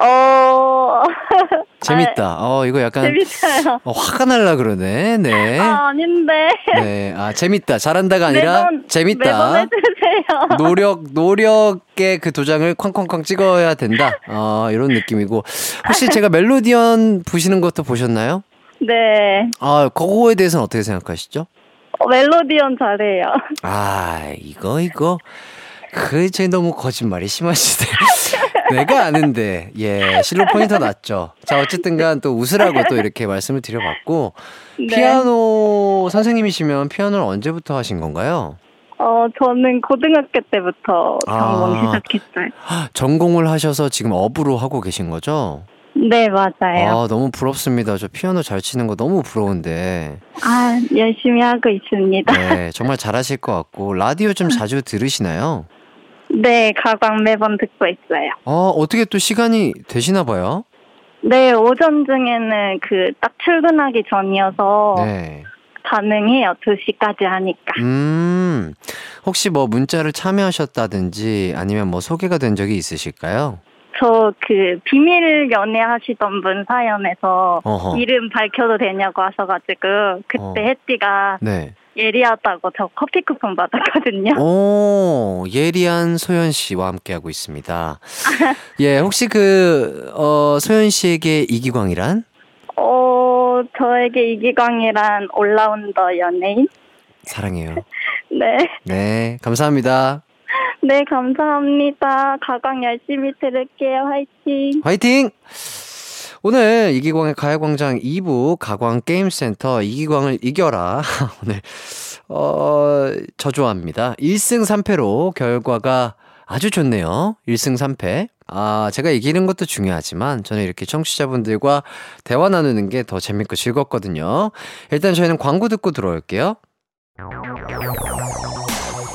Speaker 5: 어,
Speaker 1: 재밌다. 어, 이거
Speaker 5: 아,
Speaker 1: 약간
Speaker 5: 재밌어요.
Speaker 1: 어, 화가 날라 그러네. 네.
Speaker 5: 아, 아닌데.
Speaker 1: 네. 아, 재밌다. 잘한다가 아니라
Speaker 5: 매번,
Speaker 1: 재밌다.
Speaker 5: 매번 해주세요.
Speaker 1: 노력, 노력의 그 도장을 쾅쾅쾅 찍어야 된다. 어, 이런 느낌이고. 혹시 제가 멜로디언 부시는 것도 보셨나요?
Speaker 6: 네.
Speaker 1: 아, 그거에 대해서는 어떻게 생각하시죠?
Speaker 6: 어, 멜로디언 잘해요.
Speaker 1: 아, 이거, 이거. 그, 제 너무 거짓말이 심하시네. 내가 아는데, 예, 실로 포인터 났죠. 자, 어쨌든 간 또 웃으라고 또 이렇게 말씀을 드려봤고,
Speaker 6: 네.
Speaker 1: 피아노 선생님이시면 피아노를 언제부터 하신 건가요?
Speaker 6: 어, 저는 고등학교 때부터 전공
Speaker 1: 아.
Speaker 6: 시작했어요.
Speaker 1: 전공을 하셔서 지금 업으로 하고 계신 거죠?
Speaker 6: 네, 맞아요.
Speaker 1: 아, 너무 부럽습니다. 저 피아노 잘 치는 거 너무 부러운데.
Speaker 6: 아, 열심히 하고 있습니다.
Speaker 1: 네, 정말 잘하실 것 같고, 라디오 좀 자주 들으시나요?
Speaker 6: 네, 가광 매번 듣고 있어요.
Speaker 1: 어, 어떻게 또 시간이 되시나 봐요?
Speaker 6: 네, 오전 중에는 그 딱 출근하기 전이어서
Speaker 1: 네.
Speaker 6: 가능해요. 2시까지 하니까.
Speaker 1: 음, 혹시 뭐 문자를 참여하셨다든지 아니면 뭐 소개가 된 적이 있으실까요?
Speaker 6: 저 그 비밀 연애 하시던 분 사연에서
Speaker 1: 어허.
Speaker 6: 이름 밝혀도 되냐고 하셔가지고 그때
Speaker 1: 어.
Speaker 6: 혜띠가
Speaker 1: 네.
Speaker 6: 예리하다고 저 커피 쿠폰 받았거든요.
Speaker 1: 오, 예리한 소연 씨와 함께하고 있습니다. 예, 혹시 그, 어, 소연 씨에게 이기광이란?
Speaker 6: 어, 저에게 이기광이란 올라운더 연예인?
Speaker 1: 사랑해요.
Speaker 6: 네.
Speaker 1: 네, 감사합니다.
Speaker 6: 네, 감사합니다. 가광 열심히 들을게요. 화이팅!
Speaker 1: 화이팅! 오늘 이기광의 가요광장 2부 가광 게임센터 이기광을 이겨라. 오늘, 어, 저 좋아합니다. 1승 3패로 결과가 아주 좋네요. 1승 3패. 아, 제가 이기는 것도 중요하지만 저는 이렇게 청취자분들과 대화 나누는 게 더 재밌고 즐겁거든요. 일단 저희는 광고 듣고 들어올게요.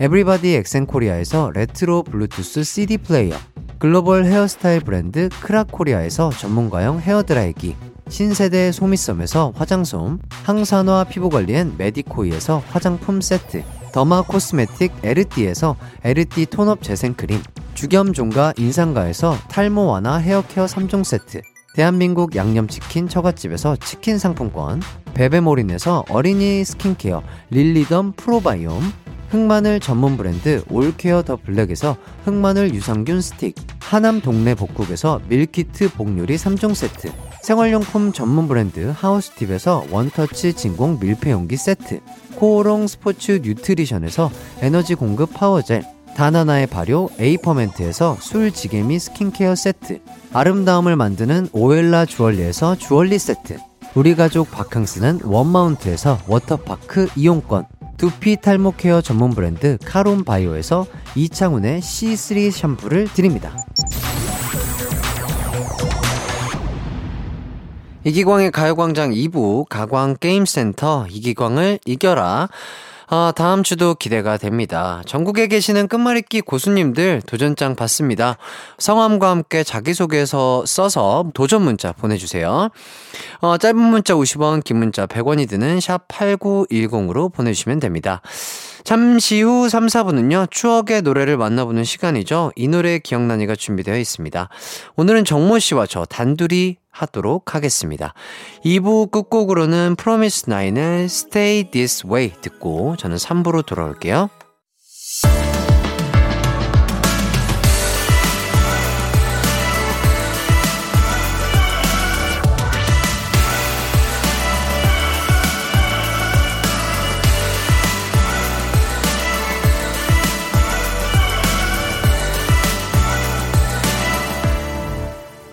Speaker 1: 에브리바디 엑센코리아에서 레트로 블루투스 CD 플레이어 글로벌 헤어스타일 브랜드 크라코리아에서 전문가용 헤어드라이기 신세대 소미섬에서 화장솜 항산화 피부관리엔 메디코이에서 화장품 세트 derma cosmetic 에르띠에서 에르띠 tone up 재생크림 주겸 종가 인상가에서 탈모 완화 헤어케어 3종 세트 대한민국 양념치킨 처갓집에서 치킨 상품권 베베몰인에서 어린이 skin care 릴리덤 프로바이옴 흑마늘 전문 브랜드 올케어 더 블랙에서 흑마늘 유산균 스틱 하남 동네 복국에서 밀키트 복요리 3종 세트 생활용품 전문 브랜드 하우스팁에서 원터치 진공 밀폐용기 세트 코오롱 스포츠 뉴트리션에서 에너지 공급 power gel 다나나의 발효 에이퍼멘트에서 술지개미 스킨케어 세트 아름다움을 만드는 오엘라 주얼리에서 주얼리 세트 우리 가족 바캉스는 원마운트에서 워터파크 이용권 두피 탈모 케어 전문 브랜드 카론 바이오에서 이창훈의 C3 샴푸를 드립니다. 이기광의 가요광장 2부 가광 게임센터 이기광을 이겨라. 아, 다음 주도 기대가 됩니다. 전국에 계시는 끝말잇기 고수님들 도전장 받습니다. 성함과 함께 자기소개서 써서 도전 문자 보내주세요. 어, 짧은 문자 50원, 긴 문자 100원이 드는 샵 8910으로 보내주시면 됩니다. 잠시 후 3, 4분은요, 추억의 노래를 만나보는 시간이죠. 이 노래 기억나니가 준비되어 있습니다. 오늘은 정모 씨와 저 단둘이 하도록 하겠습니다. 2부 끝곡으로는 프로미스 나인의 Stay This Way 듣고 저는 3부로 돌아올게요.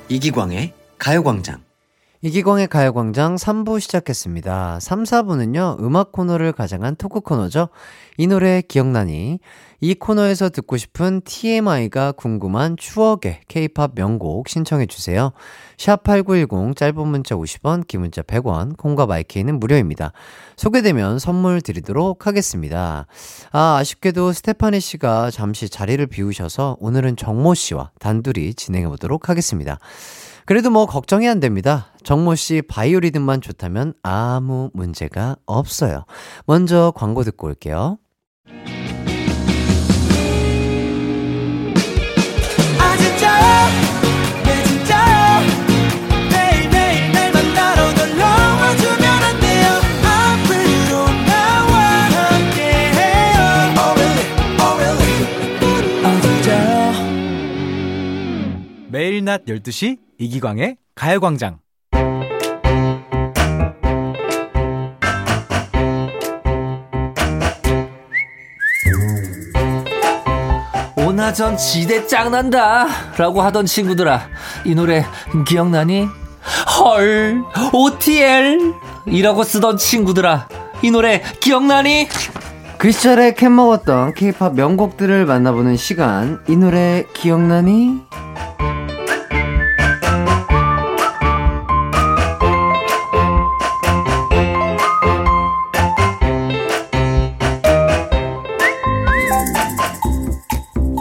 Speaker 1: 이기광의 가요광장. 이기광의 가요광장 3부 시작했습니다. 3, 4부는요, 음악 코너를 가장한 토크 코너죠. 이 노래 기억나니? 이 코너에서 듣고 싶은 TMI가 궁금한 추억의 K-팝 명곡 신청해 주세요. 샵8910 짧은 문자 50원, 긴 문자 100원, 콩과 마이케이는 무료입니다. 소개되면 선물 드리도록 하겠습니다. 아, 아쉽게도 스테파니 씨가 잠시 자리를 비우셔서 오늘은 정모 씨와 단둘이 진행해 보도록 하겠습니다. 그래도 뭐 걱정이 안 됩니다. 정모 씨 바이오 리듬만 좋다면 아무 문제가 없어요. 먼저 광고 듣고 올게요.
Speaker 2: 매일
Speaker 7: 낮 12시 이기광의 가요광장.
Speaker 8: 오나전 지대 짱난다 라고 하던 친구들아 이 노래 기억나니? 헐 OTL 이라고 쓰던 친구들아 이 노래 기억나니?
Speaker 1: 그 시절에 캔 먹었던 K-팝 명곡들을 만나보는 시간. 이 노래 기억나니?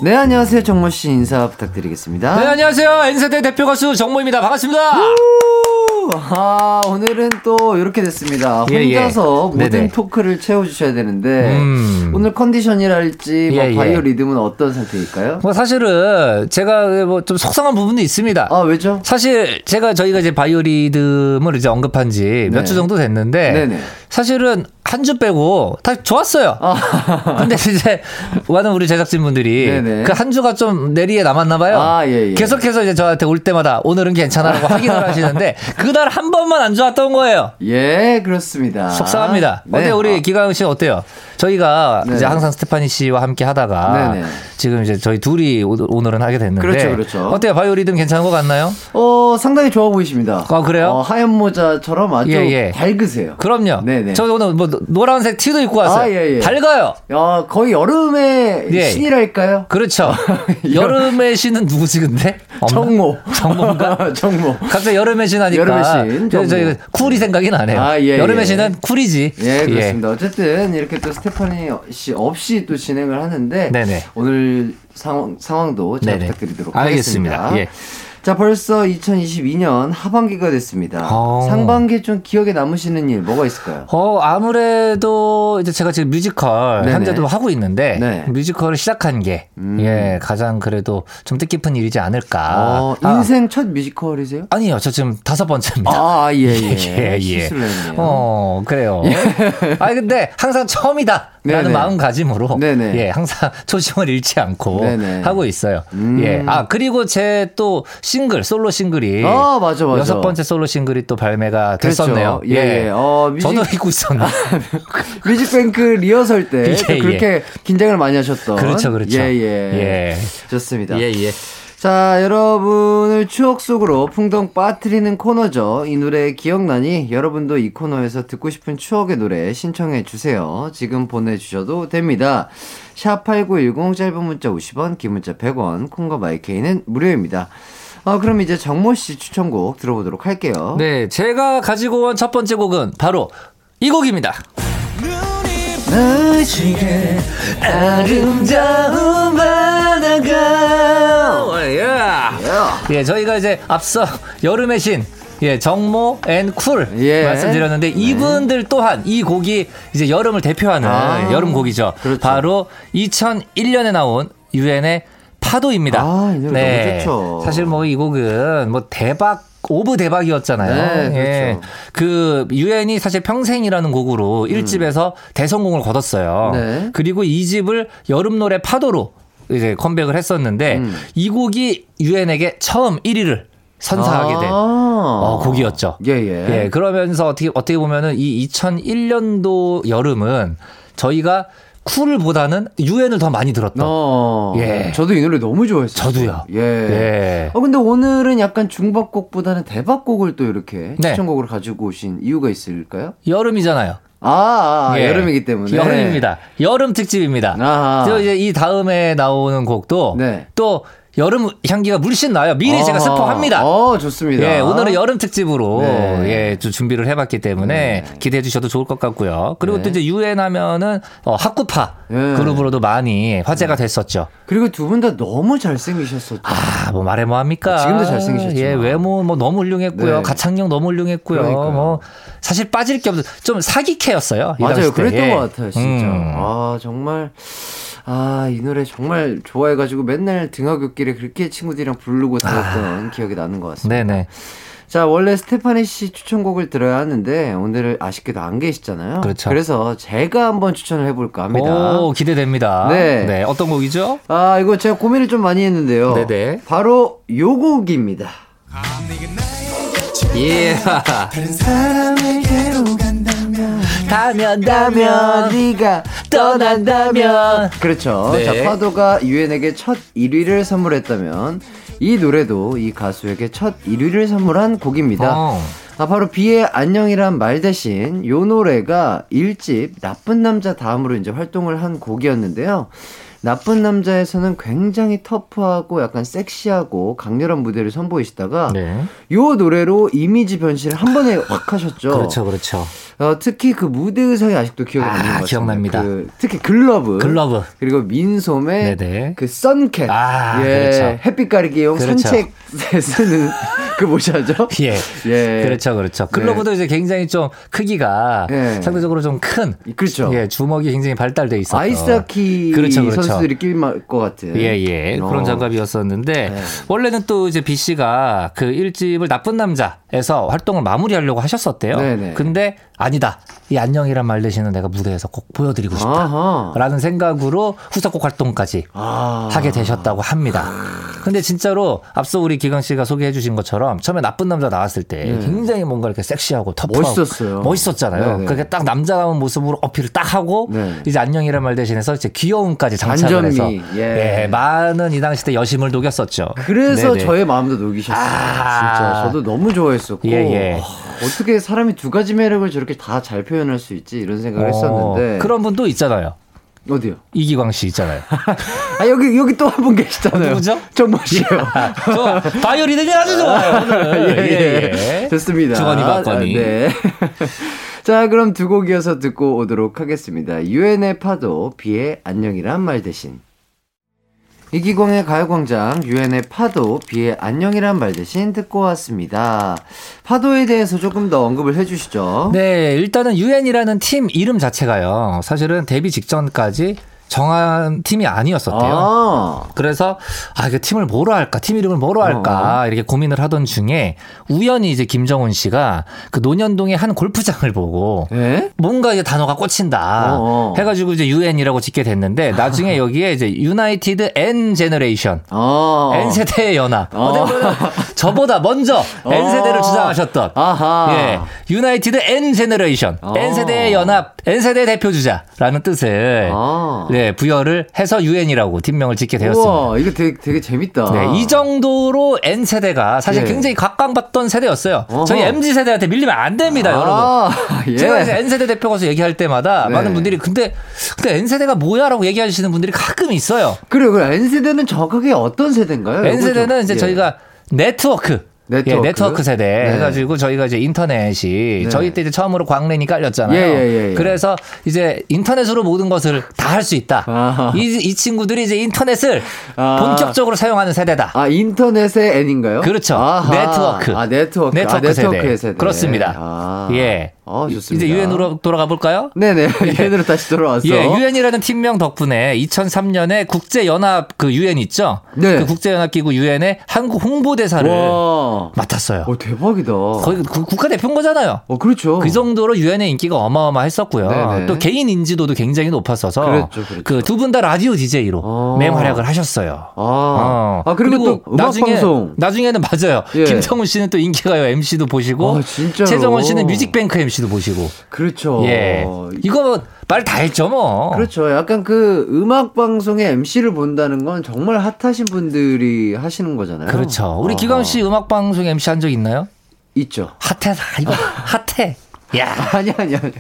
Speaker 1: 네, 안녕하세요. 정모 씨 인사 부탁드리겠습니다.
Speaker 8: 네 안녕하세요 N세대 대표 가수 정모입니다 반갑습니다
Speaker 1: 아, 오늘은 또 이렇게 됐습니다.
Speaker 8: 예, 예.
Speaker 1: 혼자서 모든
Speaker 8: 네네.
Speaker 1: 토크를 채워주셔야 되는데,
Speaker 8: 음.
Speaker 1: 오늘 컨디션이랄지, 뭐
Speaker 8: 예, 예.
Speaker 1: 바이오 리듬은 어떤 상태일까요?
Speaker 8: 뭐 사실은 제가 뭐 좀 속상한 부분도 있습니다
Speaker 1: 아, 왜죠?
Speaker 8: 사실 제가 저희가 이제 바이오 리듬을 이제 언급한 지몇
Speaker 1: 네.
Speaker 8: 주 정도 됐는데
Speaker 1: 네네.
Speaker 8: 사실은 한 주 빼고 다 좋았어요.
Speaker 1: 아,
Speaker 8: 근데 이제 많은 우리 제작진분들이. 그 한 주가 좀 뇌리에 남았나 봐요.
Speaker 1: 아, 예, 예.
Speaker 8: 계속해서 이제 저한테 올 때마다 오늘은 괜찮아라고 확인을 하시는데 그날 한 번만 안 좋았던 거예요.
Speaker 1: 예, 그렇습니다.
Speaker 8: 속상합니다.
Speaker 1: 네.
Speaker 8: 어때 우리 기강 씨 어때요? 저희가
Speaker 1: 네.
Speaker 8: 이제 항상 스테파니 씨와 함께 하다가
Speaker 1: 네네.
Speaker 8: 지금 이제 저희 둘이 오- 오늘은 하게 됐는데
Speaker 1: 그렇죠, 그렇죠.
Speaker 8: 어때요? 바이오리듬 괜찮은 것 같나요?
Speaker 1: 어, 상당히 좋아 보이십니다.
Speaker 8: 아, 그래요?
Speaker 1: 어, 하얀 모자처럼 아주
Speaker 8: 예, 예.
Speaker 1: 밝으세요.
Speaker 8: 그럼요.
Speaker 1: 네 네.
Speaker 8: 저 오늘 뭐 노- 노란색 티도 입고 왔어요.
Speaker 1: 아, 예, 예.
Speaker 8: 밝아요.
Speaker 1: 야, 거의 여름의
Speaker 8: 예.
Speaker 1: 신이랄까요?
Speaker 8: 그렇죠. 여름의 신은 누구지 근데? 없나?
Speaker 1: 정모.
Speaker 8: 정모인가?
Speaker 1: 정모.
Speaker 8: 갑자기 여름의 신 하니까
Speaker 1: 여름의 신,
Speaker 8: 저, 저,
Speaker 1: 정모.
Speaker 8: 쿨이 생각이 나네요.
Speaker 1: 아, 예,
Speaker 8: 여름의
Speaker 1: 예.
Speaker 8: 신은 쿨이지.
Speaker 1: 예, 그렇습니다. 어쨌든 이렇게 또 스테파니 씨 없이 또 진행을 하는데
Speaker 8: 네네.
Speaker 1: 오늘 상황, 상황도 잘
Speaker 8: 네네.
Speaker 1: 부탁드리도록
Speaker 8: 알겠습니다.
Speaker 1: 하겠습니다.
Speaker 8: 예.
Speaker 1: 자, 벌써 2022년 하반기가 됐습니다.
Speaker 8: 어.
Speaker 1: 상반기에 좀 기억에 남으시는 일 뭐가 있을까요?
Speaker 8: 어, 아무래도 이제 제가 지금 뮤지컬
Speaker 1: 네네.
Speaker 8: 현재도 하고 있는데
Speaker 1: 네.
Speaker 8: 뮤지컬을 시작한 게
Speaker 1: 음.
Speaker 8: 예, 가장 그래도 좀 뜻깊은 일이지 않을까.
Speaker 1: 어,
Speaker 8: 아,
Speaker 1: 인생 첫 뮤지컬이세요?
Speaker 8: 아니요. 저 지금 다섯 번째입니다.
Speaker 1: 아, 예, 예.
Speaker 8: 예, 예.
Speaker 1: 했네요.
Speaker 8: 어, 그래요. 아니, 근데 항상 처음이다. 라는
Speaker 1: 네네.
Speaker 8: 마음가짐으로.
Speaker 1: 네네.
Speaker 8: 예, 항상 초심을 잃지 않고
Speaker 1: 네네.
Speaker 8: 하고 있어요.
Speaker 1: 음.
Speaker 8: 예. 아, 그리고 제 또 싱글, 솔로 싱글이.
Speaker 1: 아, 맞아, 맞아.
Speaker 8: 여섯 번째 솔로 싱글이 또 발매가
Speaker 1: 그렇죠.
Speaker 8: 됐었네요.
Speaker 1: 예, 예. 어, 뮤직,
Speaker 8: 저도 잊고 있었나.
Speaker 1: 뮤직뱅크 리허설 때
Speaker 8: 예,
Speaker 1: 또
Speaker 8: 예.
Speaker 1: 그렇게 긴장을 많이 하셨던.
Speaker 8: 그렇죠, 그렇죠.
Speaker 1: 예, 예.
Speaker 8: 예.
Speaker 1: 좋습니다.
Speaker 8: 예, 예.
Speaker 1: 자, 여러분을 추억 속으로 풍덩 빠뜨리는 코너죠. 이 노래 기억나니? 여러분도 이 코너에서 듣고 싶은 추억의 노래 신청해 주세요. 지금 보내주셔도 됩니다. 샵8910 짧은 문자 50원, 긴 문자 100원, 콩과 마이케이는 무료입니다. 어, 그럼 이제 정모 씨 추천곡 들어보도록 할게요.
Speaker 8: 네, 제가 가지고 온 첫 번째 곡은 바로 이 곡입니다.
Speaker 1: 나지게 아름다운 바다가
Speaker 8: 예. 예, 저희가 이제 앞서 여름의 신 예, 정모 and 쿨
Speaker 1: 예.
Speaker 8: 말씀드렸는데 이분들 또한 이 곡이 이제 여름을 대표하는
Speaker 1: 아.
Speaker 8: 여름 곡이죠.
Speaker 1: 그렇죠.
Speaker 8: 바로 2001년에 나온 유엔의 파도입니다.
Speaker 1: 아, 좋죠.
Speaker 8: 사실 뭐 이 곡은 뭐 대박 of 대박이었잖아요.
Speaker 1: 네,
Speaker 8: 예.
Speaker 1: 그렇죠.
Speaker 8: 그 유엔이 사실 평생이라는 곡으로 1집에서 대성공을 거뒀어요.
Speaker 1: 음. 네.
Speaker 8: 그리고 2집을 여름 노래 파도로 이제 컴백을 했었는데
Speaker 1: 음.
Speaker 8: 이 곡이 유엔에게 처음 1위를 선사하게 된
Speaker 1: 아.
Speaker 8: 어, 곡이었죠.
Speaker 1: 예, 예.
Speaker 8: 예, 그러면서 어떻게 어떻게 보면은 이 2001년도 여름은 저희가 쿨보다는 유엔을 더 많이 들었던.
Speaker 1: 어.
Speaker 8: 예.
Speaker 1: 저도 이 노래 너무 좋아했어요.
Speaker 8: 저도요.
Speaker 1: 예.
Speaker 8: 예.
Speaker 1: 어, 근데 오늘은 약간 중박곡보다는 대박곡을 또 이렇게
Speaker 8: 네.
Speaker 1: 추천곡으로 가지고 오신 이유가 있을까요?
Speaker 8: 여름이잖아요.
Speaker 1: 아, 아,
Speaker 8: 예.
Speaker 1: 여름이기 때문에.
Speaker 8: 여름입니다. 여름 특집입니다. 또 이제 이 다음에 나오는 곡도
Speaker 1: 네.
Speaker 8: 또 여름 향기가 물씬 나요. 미리 제가
Speaker 1: 아하.
Speaker 8: 스포합니다.
Speaker 1: 어, 좋습니다.
Speaker 8: 예, 오늘은 여름 특집으로
Speaker 1: 네.
Speaker 8: 예, 좀 준비를 해봤기 때문에 기대해 주셔도 좋을 것 같고요. 그리고
Speaker 1: 네.
Speaker 8: 또 이제 유엔 하면은 어, 학구파
Speaker 1: 예.
Speaker 8: 그룹으로도 많이 화제가 됐었죠.
Speaker 1: 그리고 두 분 다 너무 잘생기셨었죠.
Speaker 8: 아, 뭐 말해 뭐 합니까?
Speaker 1: 지금도 잘생기셨지만.
Speaker 8: 예, 외모 뭐 너무 훌륭했고요.
Speaker 1: 네.
Speaker 8: 가창력 너무 훌륭했고요.
Speaker 1: 그러니까요.
Speaker 8: 뭐 사실 빠질 게 없어. 좀 사기캐였어요. 이
Speaker 1: 맞아요. 그랬던
Speaker 8: 예.
Speaker 1: 것 같아요, 진짜.
Speaker 8: 음.
Speaker 1: 아, 정말. 아, 이 노래 정말 좋아해가지고 맨날 등하굣길에 그렇게 친구들이랑 부르고 다녔던 기억이 나는 것 같습니다.
Speaker 8: 아. 네네.
Speaker 1: 자, 원래 스테파니 씨 추천곡을 들어야 하는데 오늘 아쉽게도 안 계시잖아요.
Speaker 8: 그렇죠.
Speaker 1: 그래서 제가 한번 추천을 해볼까 합니다.
Speaker 8: 오, 기대됩니다.
Speaker 1: 네.
Speaker 8: 어떤 곡이죠?
Speaker 1: 아, 이거 제가 고민을 좀 많이 했는데요.
Speaker 8: 네네.
Speaker 1: 바로 요 곡입니다.
Speaker 8: 예.
Speaker 2: 사 간다면
Speaker 8: 다면
Speaker 1: 네가
Speaker 8: 떠난다면.
Speaker 1: 그렇죠.
Speaker 8: 네.
Speaker 1: 자, 파도가 유엔에게 첫 1위를 선물했다면 이 노래도 이 가수에게 첫 1위를 선물한 곡입니다.
Speaker 8: 어.
Speaker 1: 아, 바로 비의 안녕이란 말 대신 요 노래가 1집 나쁜 남자 다음으로 이제 활동을 한 곡이었는데요. 나쁜 남자에서는 굉장히 터프하고 약간 섹시하고 강렬한 무대를 선보이시다가
Speaker 8: 네.
Speaker 1: 요 노래로 이미지 변신을 한 번에 확 하셨죠.
Speaker 8: 그렇죠, 그렇죠.
Speaker 1: 어, 특히 그 무대 의상이 아직도 기억이
Speaker 8: 아,
Speaker 1: 나는 것 같습니다.
Speaker 8: 기억납니다.
Speaker 1: 그, 특히 글러브.
Speaker 8: 글러브.
Speaker 1: 그리고 민소매.
Speaker 8: 네네.
Speaker 1: 그 선캡.
Speaker 8: 아,
Speaker 1: 예.
Speaker 8: 그렇죠.
Speaker 1: 햇빛 가리기용
Speaker 8: 그렇죠.
Speaker 1: 산책에 쓰는 그 뭐지 하죠?
Speaker 8: 예.
Speaker 1: 예.
Speaker 8: 그렇죠, 그렇죠. 글러브도 이제 굉장히 좀 크기가
Speaker 1: 예.
Speaker 8: 상대적으로 좀 큰.
Speaker 1: 그렇죠.
Speaker 8: 예, 주먹이 굉장히 발달돼 있었던.
Speaker 1: 아이스하키
Speaker 8: 그렇죠, 그렇죠.
Speaker 1: 선수들이 낄것 같은.
Speaker 8: 예, 예.
Speaker 1: 어.
Speaker 8: 그런 장갑이었었는데,
Speaker 1: 네.
Speaker 8: 원래는 또 이제 B 씨가 그 1집을 나쁜 남자에서 활동을 마무리하려고 하셨었대요.
Speaker 1: 네네.
Speaker 8: 근데 아니다. 이 안녕이란 말 대신은 내가 무대에서 꼭 보여드리고 싶다.
Speaker 1: 아하.
Speaker 8: 라는 생각으로 후속곡 활동까지
Speaker 1: 아.
Speaker 8: 하게 되셨다고 합니다. 근데 진짜로 앞서 우리 기강 씨가 소개해 주신 것처럼 처음에 나쁜 남자 나왔을 때
Speaker 1: 네.
Speaker 8: 굉장히 뭔가 이렇게 섹시하고 터프하고
Speaker 1: 멋있었어요.
Speaker 8: 멋있었잖아요.
Speaker 1: 네네.
Speaker 8: 그게 딱 남자다운 모습으로 어필을 딱 하고
Speaker 1: 네.
Speaker 8: 이제 안녕이란 말 대신해서 이제 귀여움까지 장착을 해서
Speaker 1: 예.
Speaker 8: 예, 많은 이 당시 때 여심을 녹였었죠.
Speaker 1: 그래서
Speaker 8: 네네.
Speaker 1: 저의 마음도 녹이셨어요.
Speaker 8: 아.
Speaker 1: 진짜 저도 너무 좋아했었고
Speaker 8: 예, 예.
Speaker 1: 와, 어떻게 사람이 두 가지 매력을 저렇게 다 잘 표현할 수 있지 이런 생각을 했었는데
Speaker 8: 어, 그런 분도 있잖아요.
Speaker 1: 어디요?
Speaker 8: 이기광 씨 있잖아요.
Speaker 1: 아 여기 여기 또 한 분 계시잖아요.
Speaker 8: 누구죠?
Speaker 1: 정모 씨요.
Speaker 8: 저 바이올린이 아주 좋아요. 오늘.
Speaker 1: 예, 예. 좋습니다.
Speaker 8: 주거니 받거니.
Speaker 1: 아, 네. 자, 그럼 두 곡 이어서 듣고 오도록 하겠습니다. 유엔의 파도, 비의 안녕이란 말 대신. 이기광의 가요광장, 유엔의 파도, 비의 안녕이란 말 대신 듣고 왔습니다. 파도에 대해서 조금 더 언급을 해주시죠.
Speaker 8: 네, 일단은 유엔이라는 팀 이름 자체가요. 사실은 데뷔 직전까지 정한 팀이 아니었었대요.
Speaker 1: 아,
Speaker 8: 그래서 아 이거 팀을 뭐로 할까 팀 이름을 뭐로 할까 이렇게 고민을 하던 중에 우연히 이제 김정훈 씨가 그 논현동의 한 골프장을 보고
Speaker 1: 예?
Speaker 8: 뭔가 이제 단어가 꽂힌다
Speaker 1: 어어.
Speaker 8: 해가지고 이제 유엔이라고 짓게 됐는데 나중에 여기에 이제 United N Generation
Speaker 1: 어.
Speaker 8: N 세대의 연합
Speaker 1: 어.
Speaker 8: 저보다 먼저 N 세대를
Speaker 1: 어.
Speaker 8: 주장하셨던
Speaker 1: 아하.
Speaker 8: 예, United N Generation
Speaker 1: 어.
Speaker 8: N 세대의 연합 N 세대 대표 주자라는 뜻을
Speaker 1: 아.
Speaker 8: 네, 부여를 해서 유엔이라고 팀명을 짓게 되었습니다.
Speaker 1: 우와, 이거 되게, 되게 재밌다.
Speaker 8: 네, 이 정도로 N 세대가 사실
Speaker 1: 예.
Speaker 8: 굉장히 각광받던 세대였어요.
Speaker 1: 어허.
Speaker 8: 저희 MZ 세대한테 밀리면 안 됩니다, 여러분.
Speaker 1: 아, 예.
Speaker 8: 제가 이제 N 세대 대표 가서 얘기할 때마다
Speaker 1: 네.
Speaker 8: 많은 분들이 근데 근데 N 세대가 뭐야라고 얘기하시는 분들이 가끔 있어요.
Speaker 1: 그래요, 그래. N세대는 정확하게 어떤 세대인가요?
Speaker 8: N 세대는 이제
Speaker 1: 예.
Speaker 8: 저희가 네트워크
Speaker 1: 네트워크.
Speaker 8: 예, 네트워크 세대
Speaker 1: 네.
Speaker 8: 해가지고 저희가 이제 인터넷이
Speaker 1: 네.
Speaker 8: 저희 때 이제 처음으로 광랜이 깔렸잖아요.
Speaker 1: 예, 예, 예.
Speaker 8: 그래서 이제 인터넷으로 모든 것을 다 할 수 있다.
Speaker 1: 아하.
Speaker 8: 이, 이 친구들이 이제 인터넷을
Speaker 1: 아.
Speaker 8: 본격적으로 사용하는 세대다.
Speaker 1: 아, 인터넷의 N인가요?
Speaker 8: 그렇죠.
Speaker 1: 아하.
Speaker 8: 네트워크.
Speaker 1: 아, 네트워크.
Speaker 8: 네트워크
Speaker 1: 아,
Speaker 8: 세대.
Speaker 1: 세대.
Speaker 8: 그렇습니다.
Speaker 1: 아.
Speaker 8: 예.
Speaker 1: 아, 좋습니다.
Speaker 8: 이제 유엔으로 돌아가 볼까요?
Speaker 1: 네네. 유엔으로 다시 돌아왔어.
Speaker 8: 예, 유엔이라는 팀명 덕분에 2003년에 국제연합 그 유엔 있죠?
Speaker 1: 네.
Speaker 8: 그 국제연합기구 유엔의 한국 홍보대사를
Speaker 1: 와.
Speaker 8: 맡았어요.
Speaker 1: 오, 대박이다.
Speaker 8: 거의 그 국가 대표인 거잖아요.
Speaker 1: 어, 그렇죠.
Speaker 8: 그 정도로 유엔의 인기가 어마어마했었고요.
Speaker 1: 네네.
Speaker 8: 또 개인 인지도도 굉장히 높았어서.
Speaker 1: 그
Speaker 8: 두 분 다 라디오 DJ로
Speaker 1: 어.
Speaker 8: 맹활약을 하셨어요.
Speaker 1: 아,
Speaker 8: 어.
Speaker 1: 아 그리고, 또 음악
Speaker 8: 나중에,
Speaker 1: 방송.
Speaker 8: 나중에는 맞아요.
Speaker 1: 예.
Speaker 8: 김정훈 씨는 또 인기가요 MC도 보시고
Speaker 1: 아.
Speaker 8: 최정원 씨는 뮤직뱅크 MC도 보시고.
Speaker 1: 그렇죠.
Speaker 8: 예. 이거 말다 했죠 뭐.
Speaker 1: 그렇죠. 약간 그 음악 방송의 MC를 본다는 건 정말 핫하신 분들이 하시는 거잖아요.
Speaker 8: 그렇죠. 우리
Speaker 1: 아하.
Speaker 8: 기광 씨 음악 방송 MC 한 적 있나요?
Speaker 1: 있죠.
Speaker 8: 핫해. 아, 이거 핫해. 야,
Speaker 1: 아니 아니 아니.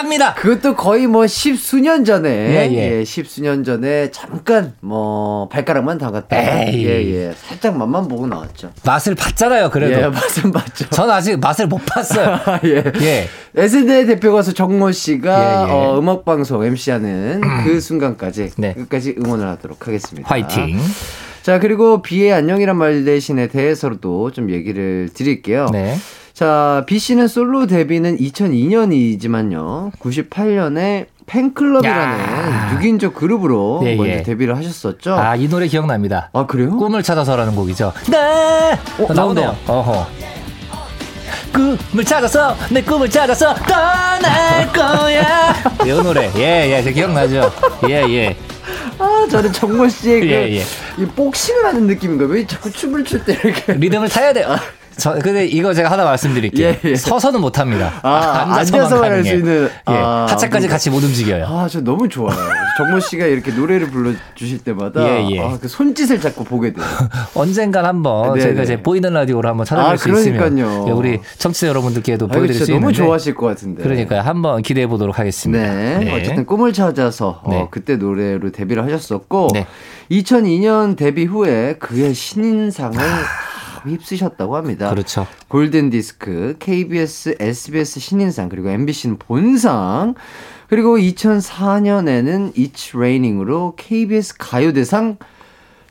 Speaker 8: 합니다.
Speaker 1: 그것도 거의 뭐 십수년 전에
Speaker 8: 예,
Speaker 1: 예,
Speaker 8: 예.
Speaker 1: 십수년 전에 잠깐 뭐 발가락만 담갔다
Speaker 8: 에이.
Speaker 1: 예 예 살짝 맛만 보고 나왔죠.
Speaker 8: 맛을 봤잖아요. 그래도
Speaker 1: 예 맛은 봤죠.
Speaker 8: 전 아직 맛을 못 봤어요.
Speaker 1: 예.
Speaker 8: 예.
Speaker 1: SNL 대표 가수 정모 씨가
Speaker 8: 예, 예.
Speaker 1: 어, 음악 방송 MC하는 그 순간까지
Speaker 8: 네.
Speaker 1: 끝까지 응원을 하도록 하겠습니다.
Speaker 8: 화이팅.
Speaker 1: 자 그리고 비의 안녕이란 말 대신에 대해서도 좀 얘기를 드릴게요.
Speaker 8: 네.
Speaker 1: 자, B 씨는 솔로 데뷔는 2002년이지만요. 98년에 팬클럽이라는
Speaker 8: 야.
Speaker 1: 6인조 그룹으로
Speaker 8: 예,
Speaker 1: 먼저
Speaker 8: 예.
Speaker 1: 데뷔를 하셨었죠.
Speaker 8: 아, 이 노래 기억납니다.
Speaker 1: 아, 그래요?
Speaker 8: 꿈을 찾아서라는 곡이죠. 네.
Speaker 1: 어,
Speaker 8: 나오네요. 어허. 꿈을 찾아서 내 꿈을 찾아서 떠날 거야. 이 노래. 예, 예, 제 기억나죠. 예, 예.
Speaker 1: 아, 저는 정모 씨의 그,
Speaker 8: 예, 예.
Speaker 1: 이 복싱을 하는 느낌인가? 왜 자꾸 춤을 출 때 이렇게.
Speaker 8: 리듬을 타야 돼요. 저, 근데 이거 제가 하나 말씀드릴게요.
Speaker 1: 예, 예.
Speaker 8: 서서는 못 합니다.
Speaker 1: 아,
Speaker 8: 앉아서만
Speaker 1: 앉아서만 할수
Speaker 8: 가능해.
Speaker 1: 있는,
Speaker 8: 예.
Speaker 1: 아,
Speaker 8: 하체까지
Speaker 1: 그러니까.
Speaker 8: 같이 못 움직여요.
Speaker 1: 아, 저 너무 좋아요. 정모 씨가 이렇게 노래를 불러주실 때마다.
Speaker 8: 예, 예.
Speaker 1: 아, 그 손짓을 자꾸 보게 돼요.
Speaker 8: 언젠간 한번
Speaker 1: 네,
Speaker 8: 제가
Speaker 1: 네.
Speaker 8: 이제 보이는 라디오로 한번 찾아뵐
Speaker 1: 아,
Speaker 8: 수 있으면
Speaker 1: 그러니까요.
Speaker 8: 예, 우리 청취자 여러분들께도
Speaker 1: 아,
Speaker 8: 보여드릴 수
Speaker 1: 너무
Speaker 8: 있는데
Speaker 1: 좋아하실 것 같은데.
Speaker 8: 그러니까요. 한번 기대해 보도록 하겠습니다.
Speaker 1: 네. 어쨌든 꿈을 찾아서 어,
Speaker 8: 네.
Speaker 1: 그때 노래로 데뷔를 하셨었고
Speaker 8: 네.
Speaker 1: 2002년 데뷔 후에 그의 신인상을 다 휩쓰셨다고 합니다.
Speaker 8: 그렇죠.
Speaker 1: 골든 디스크, KBS, SBS 신인상 그리고 MBC는 본상 그리고 2004년에는 It's Raining으로 KBS 가요대상